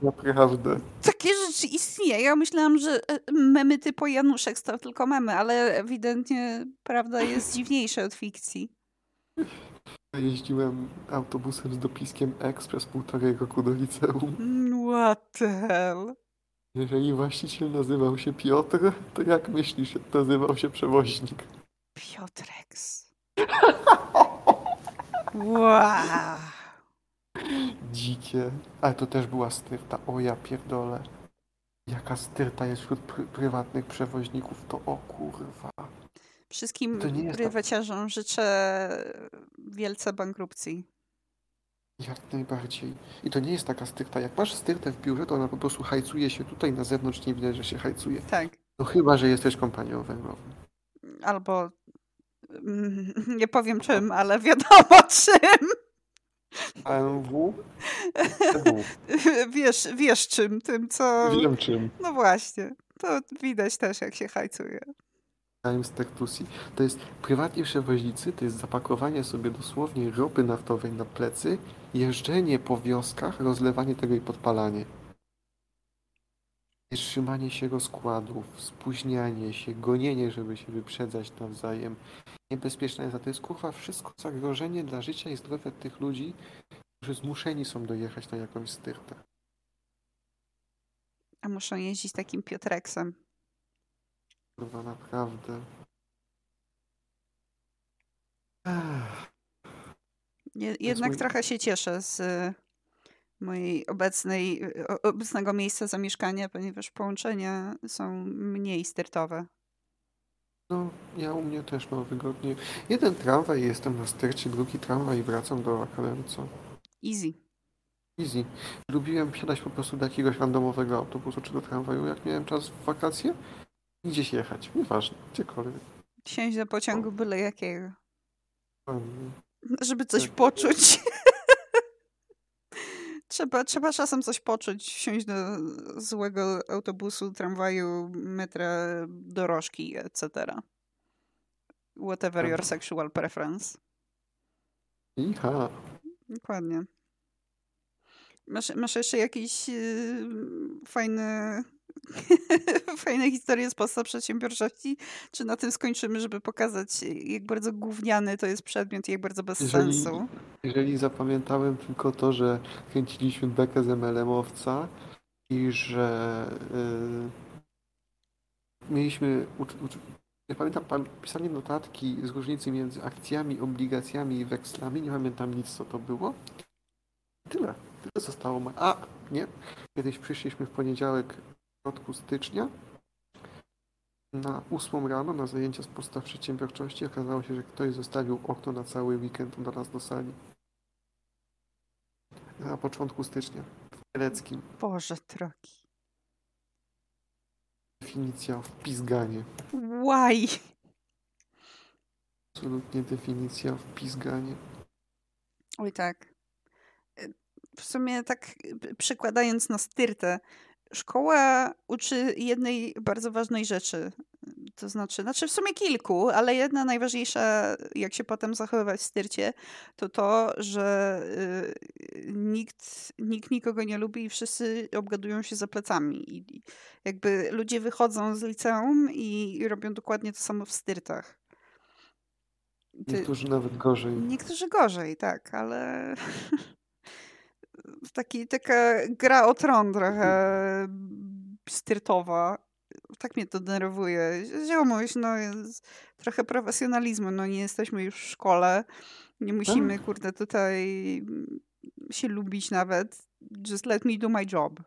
Naprawdę. Takie rzeczy istnieją. Ja myślałam, że e, memy typu Januszek to tylko memy, ale ewidentnie prawda jest dziwniejsza od fikcji. Ja jeździłem autobusem z dopiskiem X przez półtorej roku do liceum. Mm, What the hell? Jeżeli właściciel nazywał się Piotr, to jak myślisz, nazywał się przewoźnik? Piotreks. Wow. Dzikie. Ale to też była styrta. O ja pierdolę. Jaka styrta jest wśród pr- prywatnych przewoźników, to o kurwa. Wszystkim tak. prywaciarzom życzę wielce bankrupcji. Jak najbardziej. I to nie jest taka styrta. Jak masz styrtę w biurze, to ona po prostu hajcuje się tutaj, na zewnątrz nie widać, że się hajcuje. Tak. No chyba, że jesteś kompanią węglową. Albo mm, nie powiem czym, ale wiadomo czym. AMW? EW. Wiesz, wiesz czym, tym co... Wiem czym. No właśnie. To widać też jak się hajcuje. Times Tectusi. To jest prywatni przewoźnicy, to jest zapakowanie sobie dosłownie ropy naftowej na plecy, jeżdżenie po wioskach, rozlewanie tego i podpalanie. Trzymanie się rozkładów, spóźnianie się, gonienie, żeby się wyprzedzać nawzajem. Niebezpieczne jest, to jest kurwa wszystko zagrożenie dla życia i zdrowia tych ludzi, którzy zmuszeni są dojechać na jakąś styrtę. A muszą jeździć takim Piotreksem. Kurwa, naprawdę. Ech. Jednak mój- trochę się cieszę z y, mojej obecnej, obecnego miejsca zamieszkania, ponieważ połączenia są mniej styrtowe. No, ja u mnie też mam wygodnie. Jeden tramwaj jestem na styrcie, drugi tramwaj i wracam do Akademca. Easy. Easy. Lubiłem wsiadać po prostu do jakiegoś randomowego autobusu czy do tramwaju, jak miałem czas w wakacje. Gdzieś jechać, nieważne, gdziekolwiek. Siąść do pociągu byle jakiego. Żeby coś Tak. poczuć. trzeba, trzeba czasem coś poczuć. Wsiąść do złego autobusu, tramwaju, metra, dorożki, etc. Whatever your Dobra. sexual preference. Iha. Dokładnie. Masz, masz jeszcze jakieś yy, fajne, fajne historie z podstaw przedsiębiorczości? Czy na tym skończymy, żeby pokazać, jak bardzo gówniany to jest przedmiot i jak bardzo bez Jeżeli- sensu? Jeżeli zapamiętałem tylko to, że kręciliśmy bekę z MLM-owca i że yy, mieliśmy, ja pamiętam pan, pisanie notatki z różnicy między akcjami, obligacjami i wekslami, nie pamiętam nic co to było. Tyle, tyle zostało. A, nie, kiedyś przyszliśmy w poniedziałek środku stycznia na ósmą rano na zajęcia z podstaw przedsiębiorczości okazało się, że ktoś zostawił okno na cały weekend do nas do sali. Na początku stycznia w Kieleckim. Boże drogi. Definicja wpizganie. Why? Absolutnie definicja wpizganie. Oj tak. Y, W sumie tak y, przykładając na styrtę, szkoła uczy jednej bardzo ważnej rzeczy. To znaczy, znaczy w sumie kilku, ale jedna najważniejsza, jak się potem zachowywać w styrcie, to to, że y, nikt, nikt nikogo nie lubi i wszyscy obgadują się za plecami. I jakby ludzie wychodzą z liceum i, i robią dokładnie to samo w styrtach. Ty, niektórzy nawet gorzej. Niektórzy gorzej, tak, ale taki, taka gra o tron trochę styrtowa tak mnie to denerwuje. Ziomuś, no jest trochę profesjonalizmu, no nie jesteśmy już w szkole, nie musimy, kurde, tutaj się lubić nawet. Just let me do my job.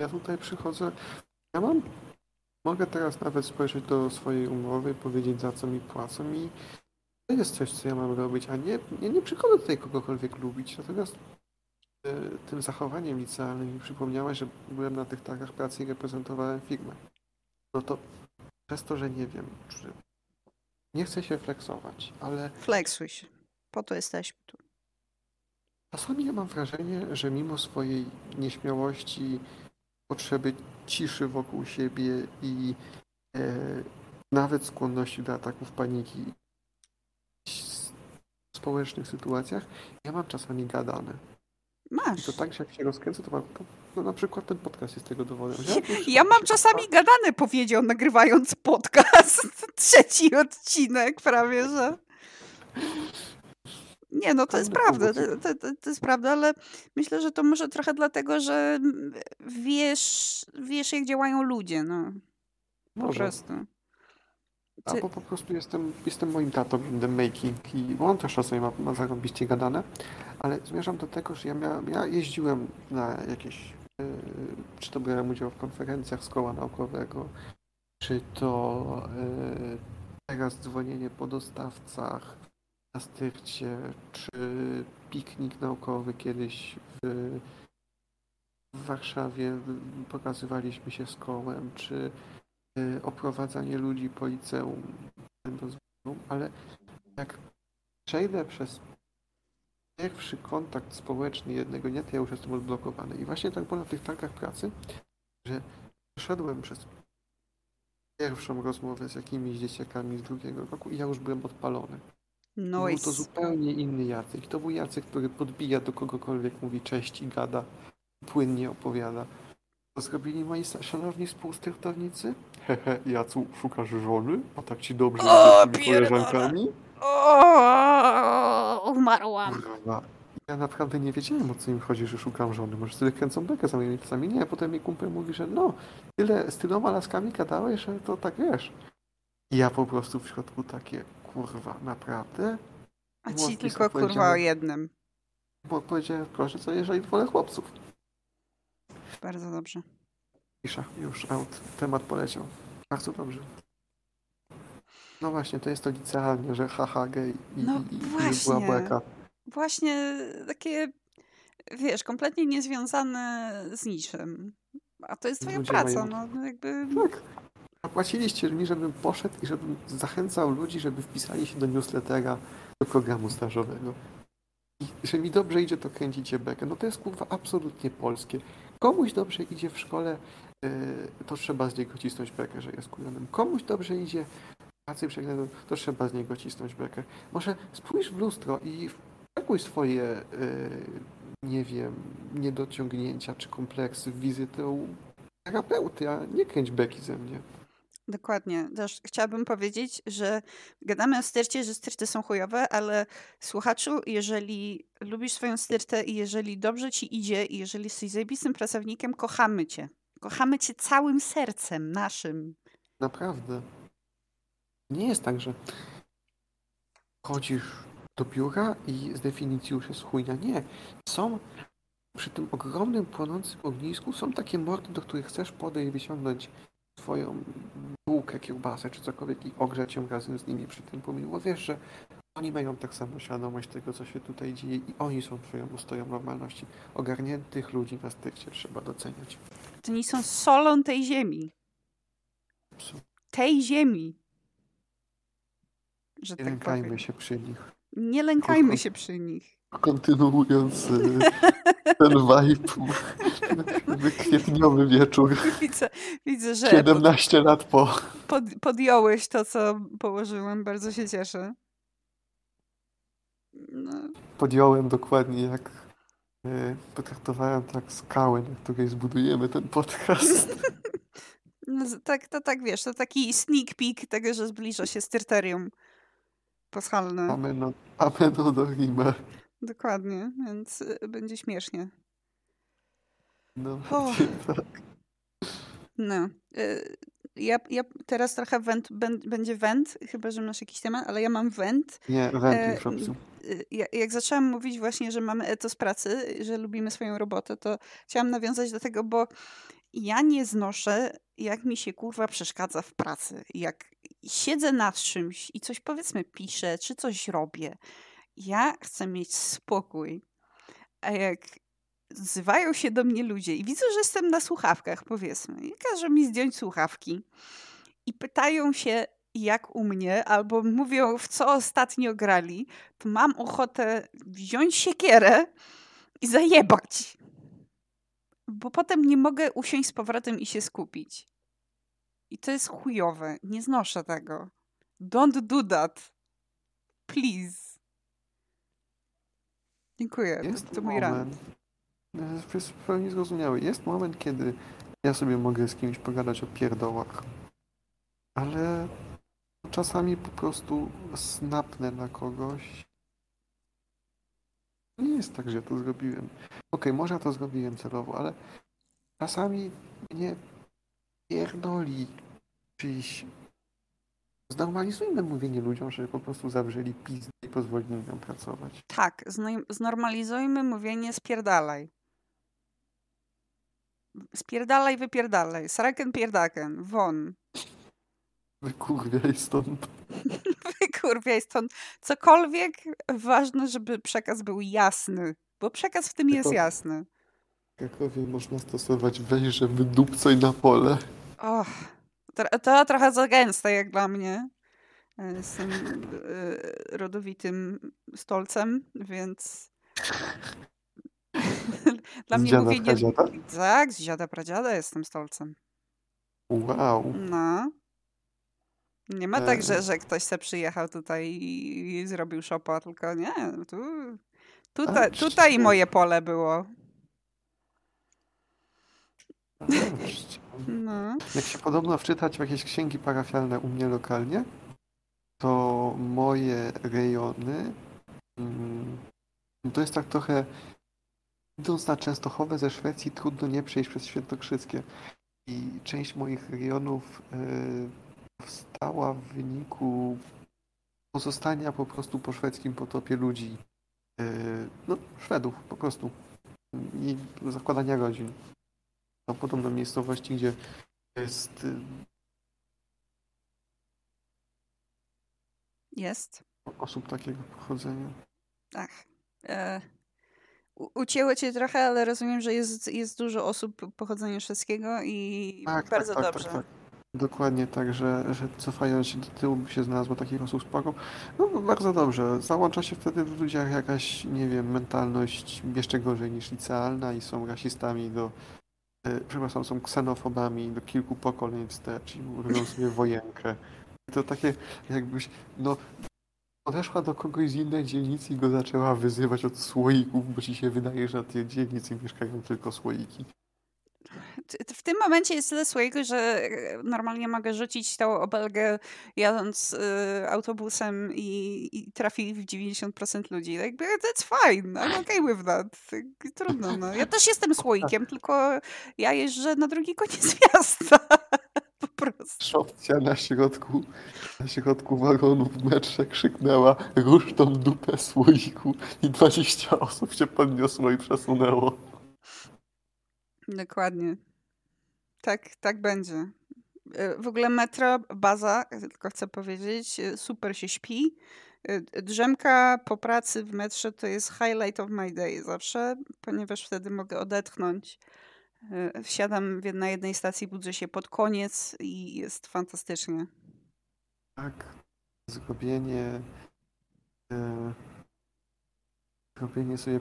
Ja tutaj przychodzę, ja mam, mogę teraz nawet spojrzeć do swojej umowy, powiedzieć za co mi płacą i to jest coś, co ja mam robić, a nie, nie, nie przychodzę tutaj kogokolwiek lubić, natomiast tym zachowaniem licealnym mi przypomniałeś, że byłem na tych targach pracy i reprezentowałem firmę no to przez to, że nie wiem, czy nie chcę się flexować, ale Flexuj się. Po to jesteśmy tu. czasami ja mam wrażenie, że mimo swojej nieśmiałości, potrzeby ciszy wokół siebie i e, nawet skłonności do ataków paniki w społecznych sytuacjach, ja mam czasami gadane. Masz. I to tak, że jak się rozkręcę, to mam, no na przykład ten podcast jest tego dowodem. Ja, ja mam czasami gadane, powiedział, nagrywając podcast. Trzeci odcinek prawie, że... Nie, no to jest prawda, to, to, to, jest prawda, ale myślę, że to może trochę dlatego, że wiesz, wiesz jak działają ludzie, no. Po może. prostu. Albo po prostu jestem, jestem moim tatą in the making i on też czasami ma, ma zarobiście gadane, ale zmierzam do tego, że ja, miałem, ja jeździłem na jakieś, yy, czy to brałem udział w konferencjach z koła naukowego, czy to yy, teraz dzwonienie po dostawcach na styrcie, czy piknik naukowy kiedyś w, w Warszawie pokazywaliśmy się z kołem, czy oprowadzanie ludzi po liceum, ale jak przejdę przez pierwszy kontakt społeczny jednego dnia, to ja już jestem odblokowany. I właśnie tak było na tych targach pracy, że przeszedłem przez pierwszą rozmowę z jakimiś dzieciakami z drugiego roku i ja już byłem odpalony. No Był to zupełnie inny Jacek. To był Jacek, który podbija do kogokolwiek, mówi cześć i gada, płynnie opowiada. Co zrobili moi szanowni współstartownicy? Hehe, Jacu, szukasz żony? A tak ci dobrze o, z tymi koleżankami? O, umarłam. Kurwa. Ja naprawdę nie wiedziałem, o co im chodzi, że szukam żony. Może sobie kręcą bekę za moimi psami. Nie, potem mi kumpel mówi, że no, tyle z tyloma laskami gadałeś, że to tak wiesz. I ja po prostu w środku takie, kurwa, naprawdę? A ci tylko kurwa o jednym. Bo powiedziałem proszę co, jeżeli wolę chłopców. Bardzo dobrze. Cisza, już out. Temat poleciał. Bardzo dobrze. No właśnie, to jest to licealnie, że haha, gej i, no i, właśnie. była beka. Właśnie takie, wiesz, kompletnie niezwiązane z niczym. A to jest twoja Ludzie praca, mają... no jakby... Tak. Zapłaciliście mi, żebym poszedł i żebym zachęcał ludzi, żeby wpisali się do newslettera, do programu stażowego. I że mi dobrze idzie, to kręcicie bekę. No to jest kurwa absolutnie polskie. Komuś dobrze idzie w szkole, to trzeba z niego cisnąć bekę, że jest kujonem. Komuś dobrze idzie pracy przeglądu, to trzeba z niego cisnąć bekę. Może spójrz w lustro i wpakuj swoje, y, nie wiem, niedociągnięcia czy kompleksy w wizytę terapeuty, a nie kręć beki ze mnie. Dokładnie. Też chciałabym powiedzieć, że gadamy o styrcie, że styrty są chujowe, ale słuchaczu, jeżeli lubisz swoją styrtę i jeżeli dobrze ci idzie i jeżeli jesteś zajebistym pracownikiem, kochamy cię. Kochamy cię całym sercem naszym. Naprawdę. Nie jest tak, że chodzisz do biura i z definicji już jest chujnia. Nie. Są przy tym ogromnym płonącym ognisku są takie mordy, do których chcesz podejść i wyciągnąć swoją bułkę, kiełbasę czy cokolwiek i ogrzeć ją razem z nimi przy tym bo wiesz, że oni mają tak samo świadomość tego, co się tutaj dzieje i oni są twoją ustoją normalności. Ogarniętych ludzi na stykcie trzeba doceniać. To nie są solą tej ziemi. Tej ziemi. Że nie tak lękajmy powiem. się przy nich. Nie lękajmy się przy nich. Kontynuując ten vibe. Kwietniowy wieczór. Widzę, widzę że 17 lat po. pod, podjąłeś to, co położyłem. Bardzo się cieszę. No, Podjąłem dokładnie jak potraktowałem tak skałę, na której zbudujemy ten podcast. no, tak, to tak wiesz, to taki sneak peek tego, że zbliża się styrterium paschalne. Ameno, ameno do rima. Dokładnie, więc y, będzie śmiesznie. No, tak. No. Y, Ja, ja teraz trochę węd, bę- będzie węd, chyba że masz jakiś temat, ale ja mam węd. Nie, E, wędrów obcu. Y, ja- Jak zaczęłam mówić właśnie, że mamy etos pracy, że lubimy swoją robotę, to chciałam nawiązać do tego, bo ja nie znoszę, jak mi się kurwa przeszkadza w pracy. Jak siedzę nad czymś i coś powiedzmy piszę, czy coś robię, ja chcę mieć spokój. A jak wzywają się do mnie ludzie i widzą, że jestem na słuchawkach, powiedzmy, i każą mi zdjąć słuchawki i pytają się, jak u mnie, albo mówią, w co ostatnio grali, to mam ochotę wziąć siekierę i zajebać. Bo potem nie mogę usiąść z powrotem i się skupić. I to jest chujowe. Nie znoszę tego. Don't do that. Please. Dziękuję. Jest to, to mój rant. To jest pełni zrozumiały, jest moment, kiedy ja sobie mogę z kimś pogadać o pierdołach, ale czasami po prostu snapnę na kogoś. Nie jest tak, że ja to zrobiłem. Okej, może ja to zrobiłem celowo, ale czasami mnie pierdoli czyjś... Znormalizujmy mówienie ludziom, żeby po prostu zawrzeli pizdę i pozwolili nam pracować. Tak, zno- znormalizujmy mówienie spierdalaj. Spierdalaj, wypierdalaj. Sraken, pierdaken. Won. Wykurwiaj stąd. Wykurwiaj stąd. Cokolwiek, ważne, żeby przekaz był jasny. Bo przekaz w tym jest jasny. Krakowie można stosować weź, że wydupcaj na pole. Och, to, to trochę za gęste jak dla mnie. E, Jestem e, rodowitym stolcem, więc dla Z mnie dziada mówienie... pradziada? Tak, z dziada pradziada jestem stolcem. Wow. No. Nie ma tak, że, że ktoś se przyjechał tutaj i, i zrobił szopa, tylko nie. Tu, tutaj, A, tutaj moje pole było. Wreszcie. No. Jak się podobno wczytać w jakieś księgi parafialne u mnie lokalnie, to moje rejony mm, to jest tak trochę idąc na Częstochowę ze Szwecji trudno nie przejść przez Świętokrzyskie. I część moich rejonów e, powstała w wyniku pozostania po prostu po szwedzkim potopie ludzi. e, No, Szwedów po prostu. I zakładania rodzin. To podobno miejscowości, gdzie jest y, Jest. osób takiego pochodzenia. Ach. E, ucięło cię trochę, ale rozumiem, że jest, jest dużo osób pochodzenia szwedzkiego i Tak, bardzo tak, tak, dobrze. tak, tak. Dokładnie tak, że, że cofając się do tyłu by się znalazło takich osób sporo. No bardzo dobrze. Załącza się wtedy w ludziach jakaś, nie wiem, mentalność jeszcze gorzej niż licealna i są rasistami do, e, przepraszam, są ksenofobami do kilku pokoleń wstecz i robią sobie wojenkę. To takie jakbyś, no podeszła do kogoś z innej dzielnicy i go zaczęła wyzywać od słoików, bo ci się wydaje, że na tej dzielnicy mieszkają tylko słoiki. W tym momencie jest tyle swojego, że e, normalnie mogę rzucić tą obelgę jadąc e, autobusem i, i trafi w 90% ludzi. Jakby that's fine, I'm okay with that. Trudno, no. Ja też jestem słoikiem, tylko ja jeżdżę na drugi koniec miasta. Prostu. Szopcja na środku, na środku wagonu w metrze krzyknęła rusz tą dupę słoiku i 20 osób się podniosło i przesunęło. Dokładnie. Tak, tak będzie. E, W ogóle metro, baza, tylko chcę powiedzieć, e, super się śpi. E, Drzemka po pracy w metrze to jest highlight of my day zawsze, ponieważ wtedy mogę odetchnąć. E, Wsiadam na jednej stacji, budzę się pod koniec i jest fantastycznie. Tak, zrobienie, e, zrobienie sobie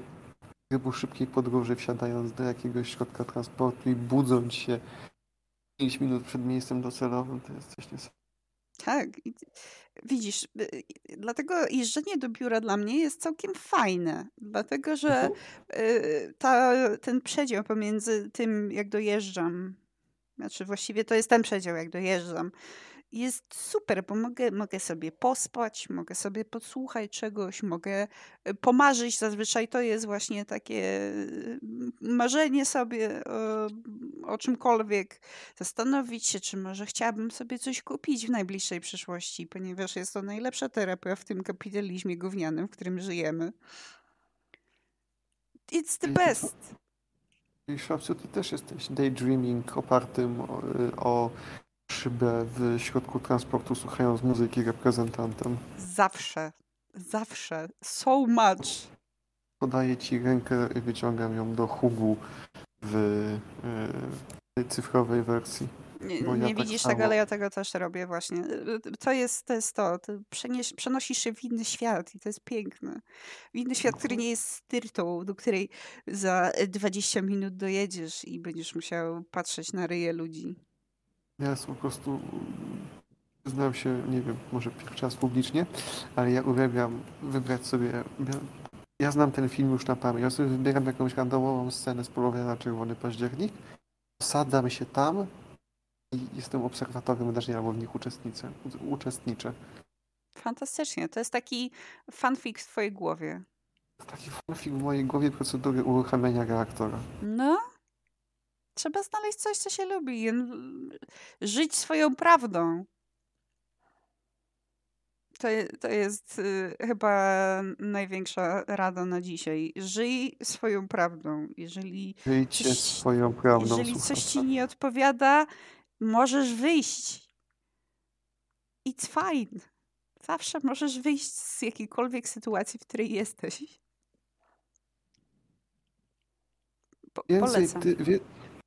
trybu szybkiej podróży, wsiadając do jakiegoś środka transportu i budząc się 5 minut przed miejscem docelowym, to jest coś niesamowitego. Tak. Widzisz, y, dlatego jeżdżenie do biura dla mnie jest całkiem fajne, dlatego że Mhm. y, ta, ten przedział pomiędzy tym, jak dojeżdżam, znaczy właściwie to jest ten przedział, jak dojeżdżam, jest super, bo mogę, mogę sobie pospać, mogę sobie podsłuchać czegoś, mogę y, pomarzyć. Zazwyczaj to jest właśnie takie y, marzenie sobie o, o czymkolwiek, zastanowić się, czy może chciałabym sobie coś kupić w najbliższej przyszłości, ponieważ jest to najlepsza terapia w tym kapitalizmie gównianym, w którym żyjemy. It's the best. czyli Szwabciu, ty też jesteś daydreaming opartym o, o szybę w środku transportu, słuchając muzyki reprezentantem. Zawsze. Zawsze. So much. Podaję ci rękę i wyciągam ją do hugu w tej cyfrowej wersji. Nie, Bo ja nie tak widzisz tego, ale ja tego też robię właśnie. To jest to. Jest to. to przenieś, przenosisz się w inny świat i to jest piękne. W inny świat, który nie jest styrtą, do której za 20 minut dojedziesz i będziesz musiał patrzeć na ryje ludzi. Ja po prostu znam się, nie wiem, może pierwszy raz publicznie, ale ja uwielbiam wybrać sobie. Ja, ja znam ten film już na pamięć. Ja sobie wybieram jakąś randomową scenę z polowania na Czerwony Październik, sadzam się tam i jestem obserwatorem wydarzeń albo w nich uczestniczę. uczestniczę. Fantastycznie. To jest taki fanfic w twojej głowie. Taki film w mojej głowie procedury uruchamiania reaktora. No. Trzeba znaleźć coś, co się lubi. Żyć swoją prawdą. To, to jest y, chyba największa rada na dzisiaj. Żyj swoją prawdą. Jeżeli Żyjcie coś, swoją prawdą, jeżeli coś ci nie odpowiada, możesz wyjść. It's fine. Zawsze możesz wyjść z jakiejkolwiek sytuacji, w której jesteś. Po, Więcej, polecam. ty, wie,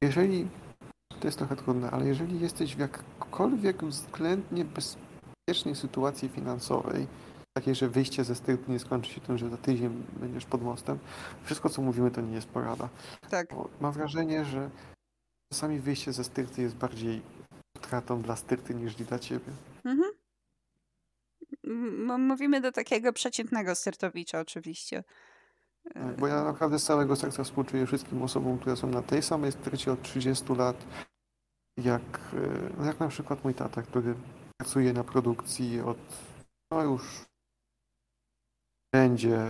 jeżeli, to jest trochę trudne, ale jeżeli jesteś w jakkolwiek względnie bezpiecznej sytuacji finansowej, takiej, że wyjście ze styrtu nie skończy się tym, że za tydzień będziesz pod mostem, wszystko co mówimy to nie jest porada. Tak. Bo mam wrażenie, że czasami wyjście ze styrty jest bardziej utratą dla styrty niż dla ciebie. Mhm. M- Mówimy do takiego przeciętnego styrtowicza oczywiście. Tak, Bo ja naprawdę z całego serca współczuję wszystkim osobom, które są na tej samej strycie od 30 lat, jak, e, no jak na przykład mój tata, który pracuje na produkcji od, no już będzie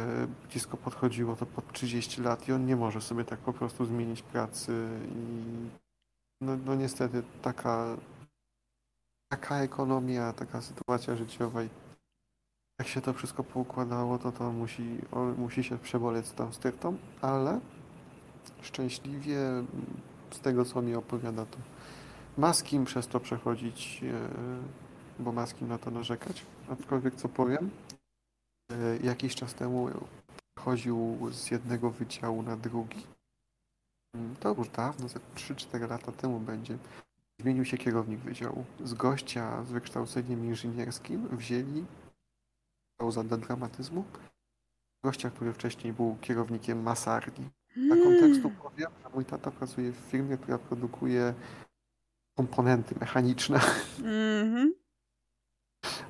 blisko podchodziło to pod 30 lat i on nie może sobie tak po prostu zmienić pracy i no, no niestety taka, taka ekonomia, taka sytuacja życiowa i jak się to wszystko poukładało, to to musi, on musi się przeboleć z tą styrtą, ale szczęśliwie mm, z tego, co mi opowiada, to ma z kim przez to przechodzić, e, bo ma z kim na to narzekać. Aczkolwiek, co powiem, e, jakiś czas temu chodził z jednego wydziału na drugi. Mm, To już dawno, za 3-4 lata temu będzie. Zmienił się kierownik wydziału. Z gościa z wykształceniem inżynierskim wzięli pauza dla dramatyzmu. Gościa, który wcześniej był kierownikiem masarni. Dla kontekstu powiem, że mój tata pracuje w firmie, która produkuje komponenty mechaniczne. Mhm.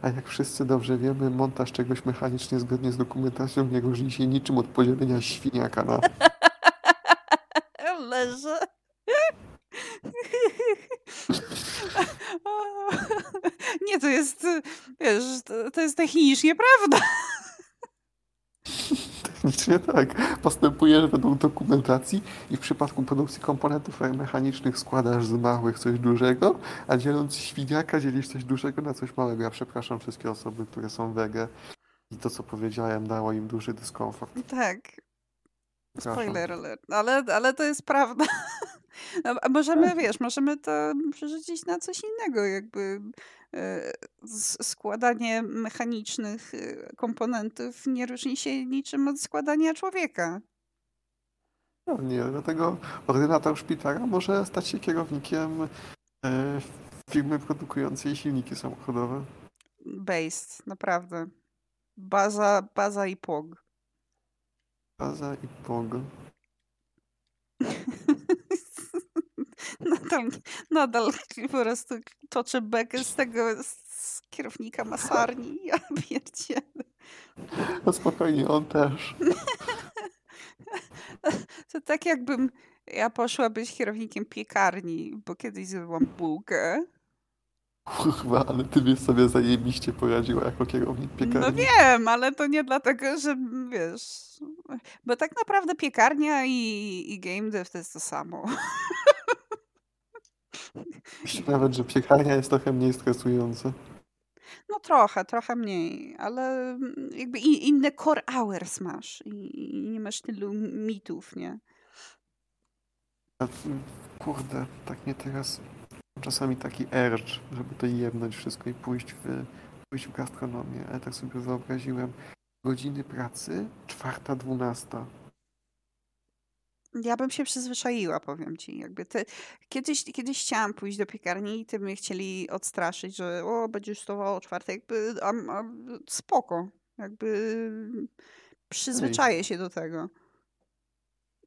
A jak wszyscy dobrze wiemy, montaż czegoś mechanicznie zgodnie z dokumentacją nie różni się niczym od podzielenia świniaka na... Leżę. Nie, to jest, wiesz, to, jest technicznie prawda. Technicznie tak. Postępujesz według dokumentacji i w przypadku produkcji komponentów mechanicznych składasz z małych coś dużego, a dzieląc świniaka dzielisz coś dużego na coś małego. Ja przepraszam wszystkie osoby, które są wege i to, co powiedziałem, dało im duży dyskomfort. Tak. Spoiler alert. Ale, ale to jest prawda. No, a możemy, wiesz, możemy to przerzucić na coś innego, jakby e, składanie mechanicznych e, komponentów nie różni się niczym od składania człowieka. No nie, dlatego ordynator szpitala może stać się kierownikiem e, firmy produkującej silniki samochodowe. Based, naprawdę. Baza, baza i pog. Baza i POG. nadal, nadal po prostu toczę bekę z tego z kierownika masarni. Ja pierdzielę. No spokojnie, on też. To tak jakbym ja poszła być kierownikiem piekarni, bo kiedyś zrobiłam bułkę. Kurwa, ale ty byś sobie zajebiście poradziła jako kierownik piekarni. No wiem, ale to nie dlatego, że wiesz... Bo tak naprawdę piekarnia i, i game dev to jest to samo. Nawet, że piekarnia jest trochę mniej stresująca. No trochę, trochę mniej, ale jakby inne core hours masz i, nie masz tylu mitów, nie? Kurde, tak mnie teraz czasami taki urge, żeby to jebnąć wszystko i pójść w, pójść w gastronomię, ale tak sobie wyobraziłem godziny pracy, czwarta, dwunasta. Ja bym się przyzwyczaiła, powiem ci. Jakby te, kiedyś, kiedyś chciałam pójść do piekarni i ty mnie chcieli odstraszyć, że o, będziesz stosował o czwartej. Jakby, a, a, spoko. Jakby przyzwyczaję się do tego.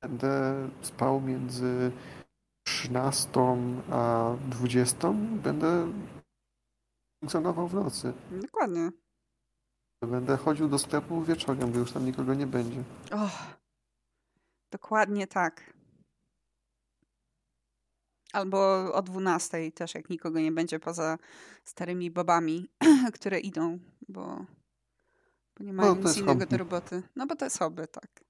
Będę spał między 13 a 20. Będę funkcjonował w nocy. Dokładnie. Będę chodził do sklepu wieczorem, bo już tam nikogo nie będzie. O, dokładnie tak. Albo o 12 też, jak nikogo nie będzie poza starymi babami, które idą, bo, bo nie mają to nic innego hobby. do roboty. No bo to jest hobby, tak.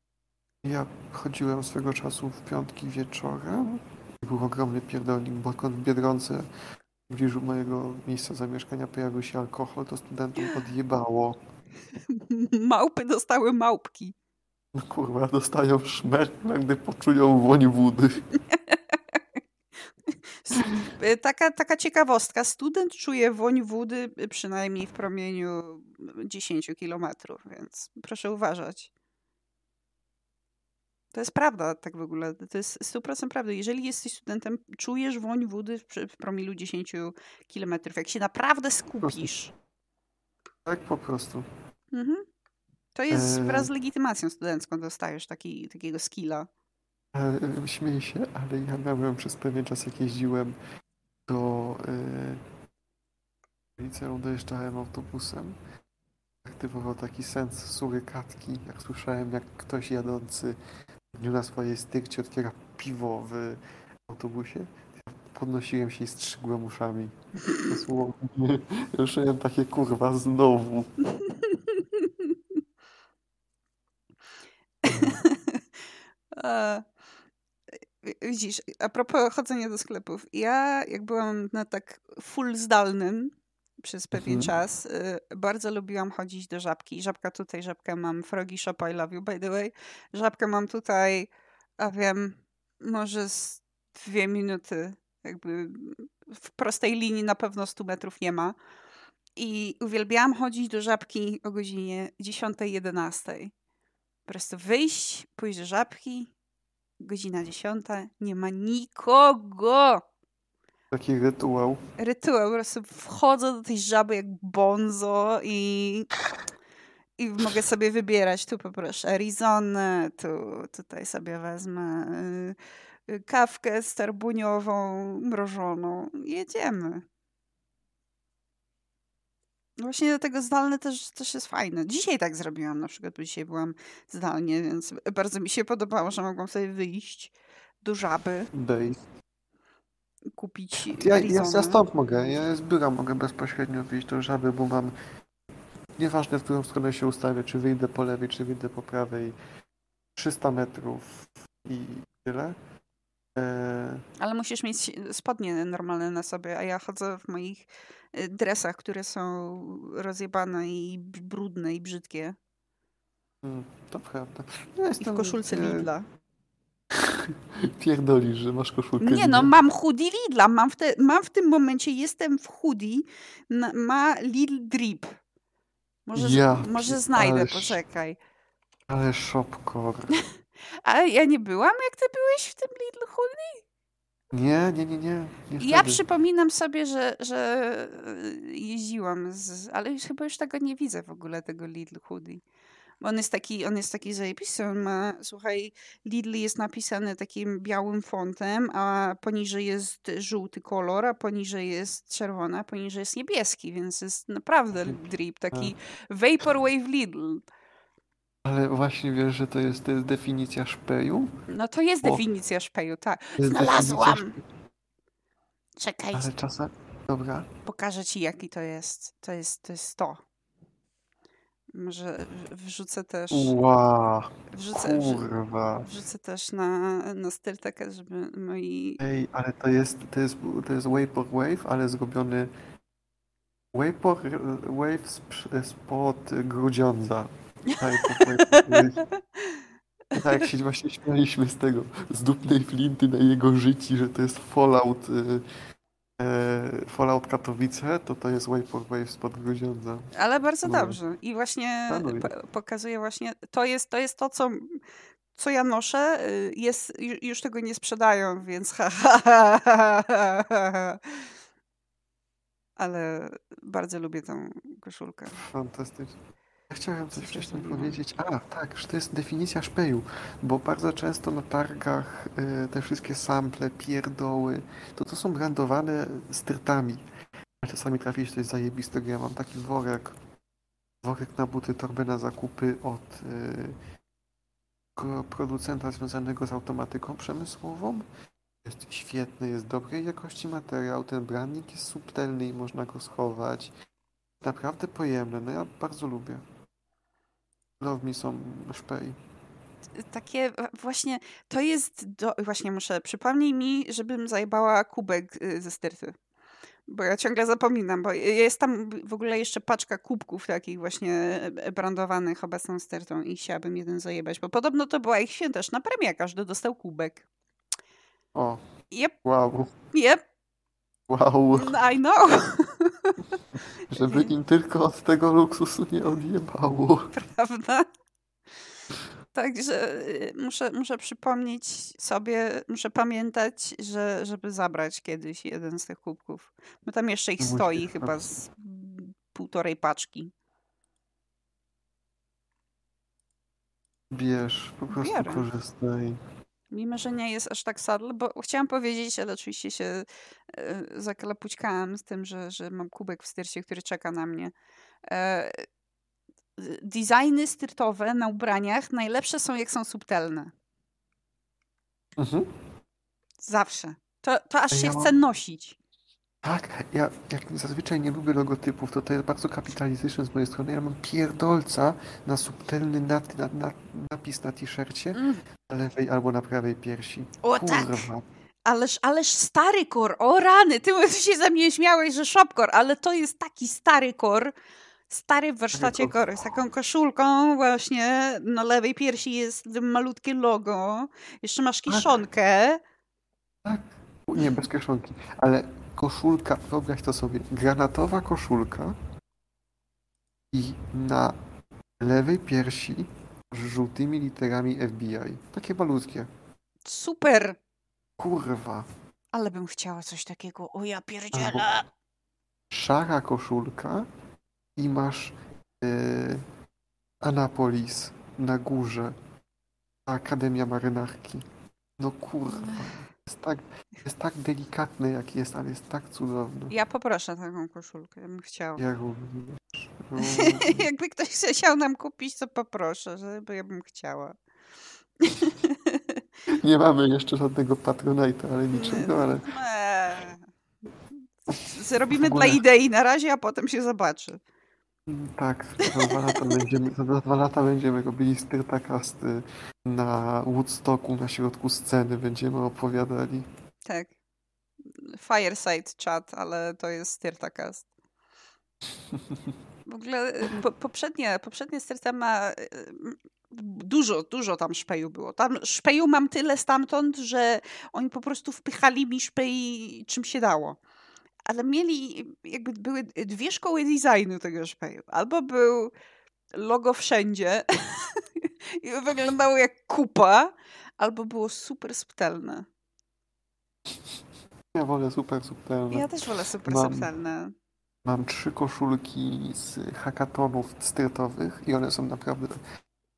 Ja chodziłem swego czasu w piątki wieczorem. Był ogromny pierdolnik, bo w Biedronce w pobliżu mojego miejsca zamieszkania pojawił się alkohol, to studentom odjebało. Małpy dostały małpki. No kurwa, dostają szmerk, gdy poczują woń wody. Taka, taka ciekawostka. Student czuje woń wody przynajmniej w promieniu 10 kilometrów, więc proszę uważać. To jest prawda, tak w ogóle. To jest 100% prawda. Jeżeli jesteś studentem, czujesz woń wody w promilu 10 kilometrów. Jak się naprawdę skupisz. Tak po prostu. Mhm. To jest E. wraz z legitymacją studencką dostajesz taki, takiego skilla. E, Śmieję się, ale ja miałem przez pewien czas, jak jeździłem do e, liceum, dojeżdżałem autobusem. Aktywował taki sens surykatki, jak słyszałem, jak ktoś jadący w dniu na swojej stykcie otwiera piwo w autobusie. Podnosiłem się i strzygłem uszami. Dosłownie. Ruszyłem takie kurwa znowu. E, Widzisz, a propos chodzenia do sklepów. Ja, jak byłam na tak full zdalnym przez pewien Mhm. czas, y, bardzo lubiłam chodzić do żabki. Żabka tutaj, żabkę mam. Frogi Shop, I love you, by the way. Żabkę mam tutaj, a wiem, może z dwie minuty. Jakby w prostej linii na pewno 100 metrów nie ma. I uwielbiałam chodzić do żabki o godzinie 10-11. Po prostu wyjść, pójść do żabki, godzina 10, nie ma nikogo. Taki rytuał. Rytuał, po prostu wchodzę do tej żaby jak bonzo i, i mogę sobie wybierać. Tu poproszę Arizonę, tu tutaj sobie wezmę y, y, kawkę starbuniową, mrożoną. Jedziemy. Właśnie dlatego zdalne też, też jest fajne. Dzisiaj tak zrobiłam na przykład, bo dzisiaj byłam zdalnie, więc bardzo mi się podobało, że mogłam sobie wyjść do żaby, Day. kupić Ja, ja, ja stąd mogę, ja z biura mogę bezpośrednio wyjść do żaby, bo mam nieważne w którą stronę się ustawię, czy wyjdę po lewej, czy wyjdę po prawej, 300 metrów i tyle. E, Ale musisz mieć spodnie normalne na sobie, a ja chodzę w moich dresach, które są rozjebane i brudne i brzydkie. mm, to prawda. Ja I jestem, w koszulce e, Lidla. Pierdolisz, że masz koszulkę Nie no, mam hoodie Lidla. Mam w, te, mam w tym momencie, jestem w hoodie, ma Lidl Drip. Może, Ja może znajdę, poczekaj. Ale shopcore. Ale ja nie byłam, jak ty byłeś w tym Lidl hoodie? Nie, nie, nie, nie. nie Ja wtedy. przypominam sobie, że, że y, jeździłam, z, ale już chyba już tego nie widzę w ogóle, tego Lidl hoodie. On jest taki, on jest taki zajebisty. On ma, słuchaj, Lidl jest napisany takim białym fontem, a poniżej jest żółty kolor, a poniżej jest czerwona, a poniżej jest niebieski, więc jest naprawdę drip, taki Vaporwave Lidl. Ale właśnie wiesz, że to jest, to jest definicja szpeju? No to jest definicja szpeju, tak. Znalazłam! Czekaj. Ale czasem... Dobra. pokażę ci jaki to jest. To jest to. Jest to. Może wrzucę też... Wow, Wrzucę, wrzu- kurwa. wrzucę też na, na Stylteka, żeby moi... Ej, ale to jest, to jest, to jest Vaporwave, ale zrobiony Vaporwave sp- spod Grudziądza. Vaporwave. Tak jak się właśnie śmialiśmy z tego, z dupnej flinty na jego życiu, że to jest Fallout, y, e, Fallout Katowice, to to jest Vaporwave spod Grudziądza. Ale bardzo No. dobrze. I właśnie po- pokazuje właśnie, to jest to, jest to co, co ja noszę. y, Jest, ju- już tego nie sprzedają, więc ha, ha, ha, ha, ha, ha. Ale bardzo lubię tą koszulkę. Fantastycznie. Chciałem coś wcześniej powiedzieć. A, tak, że to jest definicja szpeju, bo bardzo często na targach y, te wszystkie sample, pierdoły, to to są brandowane styrtami. A czasami trafić coś zajebistego. Ja mam taki worek, worek na buty, torbę na zakupy od y, producenta związanego z automatyką przemysłową. Jest świetny, jest dobrej jakości materiał, ten branding jest subtelny i można go schować. Naprawdę pojemne, no ja bardzo lubię. Love me some szpej. Takie właśnie, to jest, do, właśnie muszę, przypomnij mi, żebym zajebała kubek y, ze styrty. Bo ja ciągle zapominam, bo jest tam w ogóle jeszcze paczka kubków takich właśnie e, brandowanych obecną stertą i chciałabym jeden zajebać, bo podobno to była ich świąteczna premia, każdy dostał kubek. O, Yep, wow, yep, wow, I know. żeby im tylko od tego luksusu nie odjebało. Prawda? Także y, muszę, muszę przypomnieć sobie, muszę pamiętać, że, żeby zabrać kiedyś jeden z tych kubków. Bo tam jeszcze ich Musisz, stoi chyba z mm, półtorej paczki. Bierz, po prostu Biorę. korzystaj. Mimo, że nie jest aż tak sadle, bo chciałam powiedzieć, ale oczywiście się e, zakalapućkałam z tym, że, że mam kubek w styrcie, który czeka na mnie. E, designy styrtowe na ubraniach najlepsze są, jak są subtelne. Mhm. Zawsze. To, to aż się ja chce nosić. Tak, ja jak zazwyczaj nie lubię logotypów, to to jest bardzo kapitalistyczne z mojej strony. Ja mam pierdolca na subtelny nat, na, na, napis na t-shircie Mm. na lewej albo na prawej piersi. O tak, Kurwa. ależ, ależ stary kor, o rany, ty się ze mnie śmiałeś, że shopkor, ale to jest taki stary kor, stary w warsztacie kor. z taką koszulką właśnie, na lewej piersi jest malutkie logo, jeszcze masz Tak. kiszonkę, Nie, bez kieszonki. Ale koszulka, wyobraź to sobie, granatowa koszulka i na lewej piersi z żółtymi literami FBI. Takie malutkie. super, Kurwa. ale bym chciała coś takiego, o ja Albo pierdzielę. szara koszulka i masz yy, Anapolis na górze. Akademia Marynarki. No kurwa. Jest tak, jest tak delikatne jak jest, ale jest tak cudowne. Ja poproszę taką koszulkę, ja bym chciała. Ja również. również. Jakby ktoś chciał nam kupić, to poproszę, żeby ja bym chciała. Nie mamy jeszcze żadnego Patronite'a, ale niczego, ale. Zrobimy dla idei na razie, a potem się zobaczy. Tak, za dwa lata będziemy, za dwa lata będziemy robili styrtakasty na Woodstocku, na środku sceny będziemy opowiadali. Tak. Fireside chat, ale to jest Styrtacast. W ogóle y, po, poprzednie, poprzednie Styrta ma y, dużo, dużo tam szpeju było. Tam szpeju mam tyle stamtąd, że oni po prostu wpychali mi szpej czym się dało. Ale mieli, jakby były dwie szkoły designu tego szpeju. Albo był logo wszędzie i wyglądało jak kupa, albo było super subtelne. Ja wolę super subtelne. Ja też wolę super Mam- subtelne. Mam trzy koszulki z hackathonów styrtowych i one są naprawdę...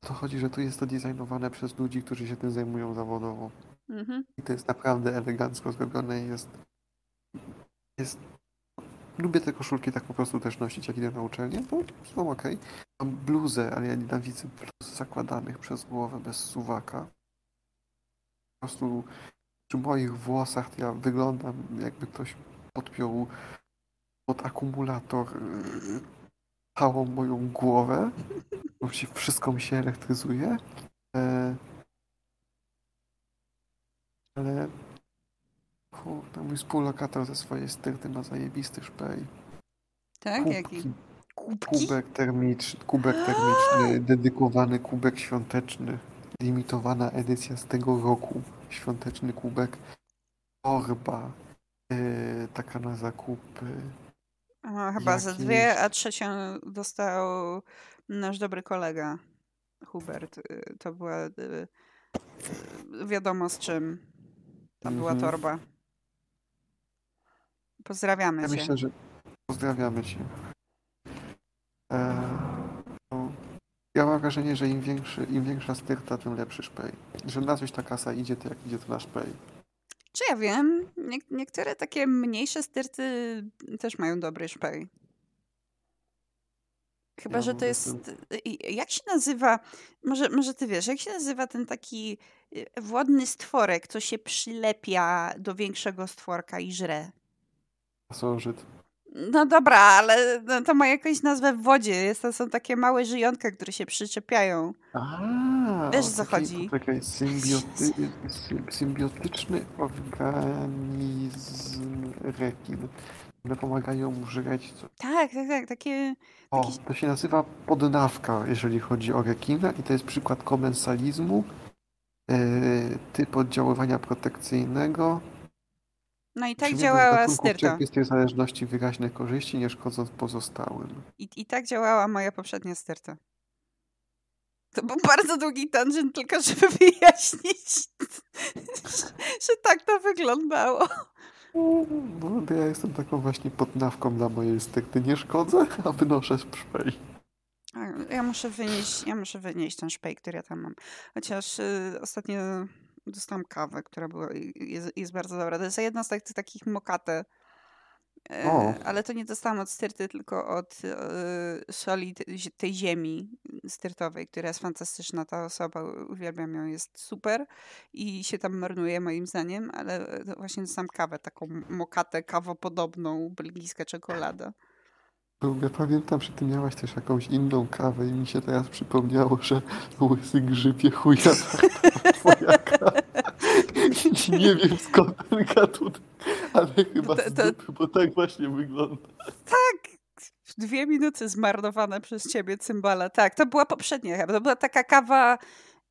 To chodzi, że tu jest to designowane przez ludzi, którzy się tym zajmują zawodowo. Mhm. I to jest naprawdę elegancko zrobione i jest... jest... Lubię te koszulki tak po prostu też nosić, jak idę na uczelnię, to są ok. Mam bluzę, ale ja nienawidzę bluz zakładanych przez głowę bez suwaka. Po prostu przy moich włosach ja wyglądam jakby ktoś podpiął pod akumulator yy, całą moją głowę. Bo wszystko mi się elektryzuje. E, ale kurde, mój współlokator ze swojej styrty ma zajebisty szpej. Tak? Kubki. Jaki? Kubki? Kubek termiczny, kubek termiczny, dedykowany kubek świąteczny. Limitowana edycja z tego roku. Świąteczny kubek. Torba. Yy, taka na zakupy. A, chyba ze Jakieś- dwie, a trzecią dostał nasz dobry kolega Hubert. Y, To była y, y, wiadomo z czym. To była Mhm. torba. Pozdrawiamy Ja cię. myślę, że pozdrawiamy cię. E, no, ja mam wrażenie, że im, większy, im większa styrta, tym lepszy szpej. Że na coś ta kasa idzie, to jak idzie to na szpej. Czy ja wiem, nie, niektóre takie mniejsze styrty też mają dobry szpej. Chyba, Ja że to jest. Jak się nazywa? Może, może ty wiesz, jak się nazywa ten taki y, wodny stworek, co się przylepia do większego stworka i żre? Pasożyt. No dobra, ale no to ma jakąś nazwę w wodzie. Jest, to są takie małe żyjątka, które się przyczepiają. A, Wiesz, o co taki- chodzi. Poczekaj, symbioty, sy- symbiotyczny organizm rekin. One pomagają mu żreć. Co... Tak, tak, tak. Takie. O, to się nazywa podnawka, jeżeli chodzi o rekina i to jest przykład komensalizmu, e, typ oddziaływania protekcyjnego. No i tak działała styrta. z tej zależności wyraźne korzyści, nie szkodząc pozostałym. I, I tak działała moja poprzednia styrta. To był bardzo długi tangent, tylko żeby wyjaśnić, że, tak to wyglądało. No, to ja jestem taką właśnie podnawką dla mojej styrty. Nie szkodzę, a wynoszę szpej. Ja muszę wynieść, ja muszę wynieść ten szpej, który ja tam mam. Chociaż y, ostatnio dostałam kawę, która była, jest, jest bardzo dobra. To jest jedna z tak, takich mokate. E, O. Ale to nie dostałam od styrty, tylko od e, soli tej ziemi styrtowej, która jest fantastyczna. Ta osoba, uwielbiam ją, jest super i się tam marnuje moim zdaniem, ale to właśnie dostałam kawę, taką mokatę kawopodobną, belgijska czekolada. Ja pamiętam, że ty miałaś też jakąś inną kawę i mi się teraz przypomniało, że łysy grzybie chuja twoja kawa. Nie wiem skąd ten gatunek, ale chyba To- to- dupy, bo tak właśnie wygląda. w dwie minuty zmarnowane przez ciebie cymbala. Tak, to była poprzednia chyba. To była taka kawa,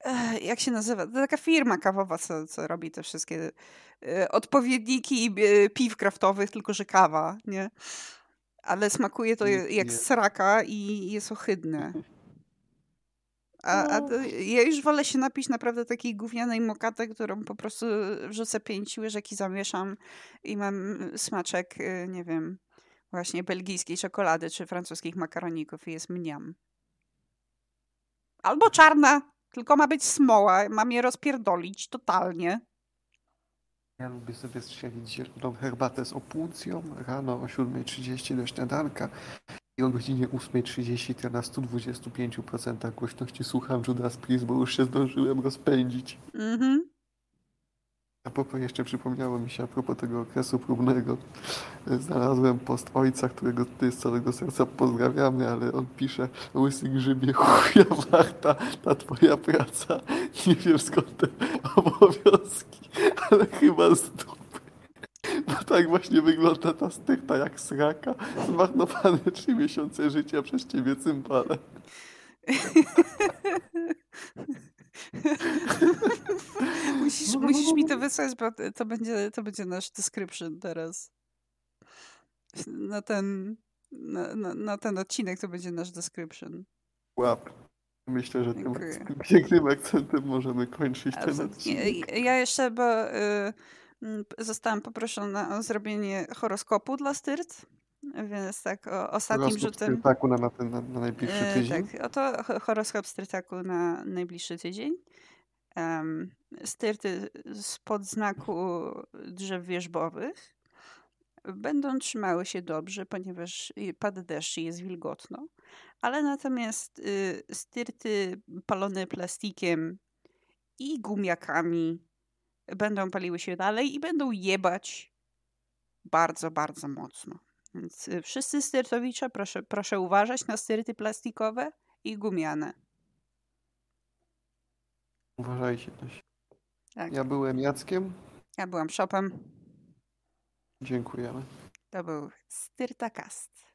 eh, jak się nazywa? To taka firma kawowa, co, co robi te wszystkie e, odpowiedniki e, piw kraftowych, tylko że kawa, nie? Ale smakuje to jak sraka i jest ohydne. A, a to, ja już wolę się napić naprawdę takiej gównianej mokaty, którą po prostu wrzucę pięć łyżek i zamieszam i mam smaczek, e, nie wiem, właśnie belgijskiej czekolady czy francuskich makaroników i jest mniam. Albo czarna, tylko ma być smoła, mam je rozpierdolić totalnie. Ja lubię sobie strzelić zieloną herbatę z opłucją rano o 7.30 do śniadanka i o godzinie 8.30 to na 125% głośności słucham Judas Priest, bo już się zdążyłem rozpędzić. Mhm. A propos jeszcze przypomniało mi się a propos tego okresu próbnego. Znalazłem post ojca, którego tutaj z całego serca pozdrawiamy, ale on pisze Łysy grzybie chuja warta ta twoja praca. Nie wiem skąd te obowiązki, ale chyba z dupy. Bo tak właśnie wygląda ta styrta jak sraka. Zmarnowane trzy miesiące życia przez ciebie cymbale. musisz, musisz mi to wysłać, bo to będzie, to będzie nasz description teraz. Na ten, na, na, na ten odcinek to będzie nasz description. Łap. Myślę, że tym, pięknym akcentem możemy kończyć ten odcinek. Ja jeszcze, bo y, zostałam poproszona o zrobienie horoskopu dla styrt. Więc tak o, ostatnim Horoskop rzutem. Styrtaku na, na, ten, na, na najbliższy E, tydzień. tak, oto ho- horoskop Styrtaku na najbliższy tydzień. Um, styrty spod znaku drzew wierzbowych będą trzymały się dobrze, ponieważ pada deszcz i jest wilgotno. Ale natomiast y, styrty palone plastikiem i gumiakami będą paliły się dalej i będą jebać bardzo, bardzo mocno. Więc y, wszyscy styrtowicze, proszę, proszę uważać na styrty plastikowe i gumiane. Uważajcie siebie. Tak. Ja byłem Jackiem. Ja byłam szopem. Dziękujemy. To był Styrtakast.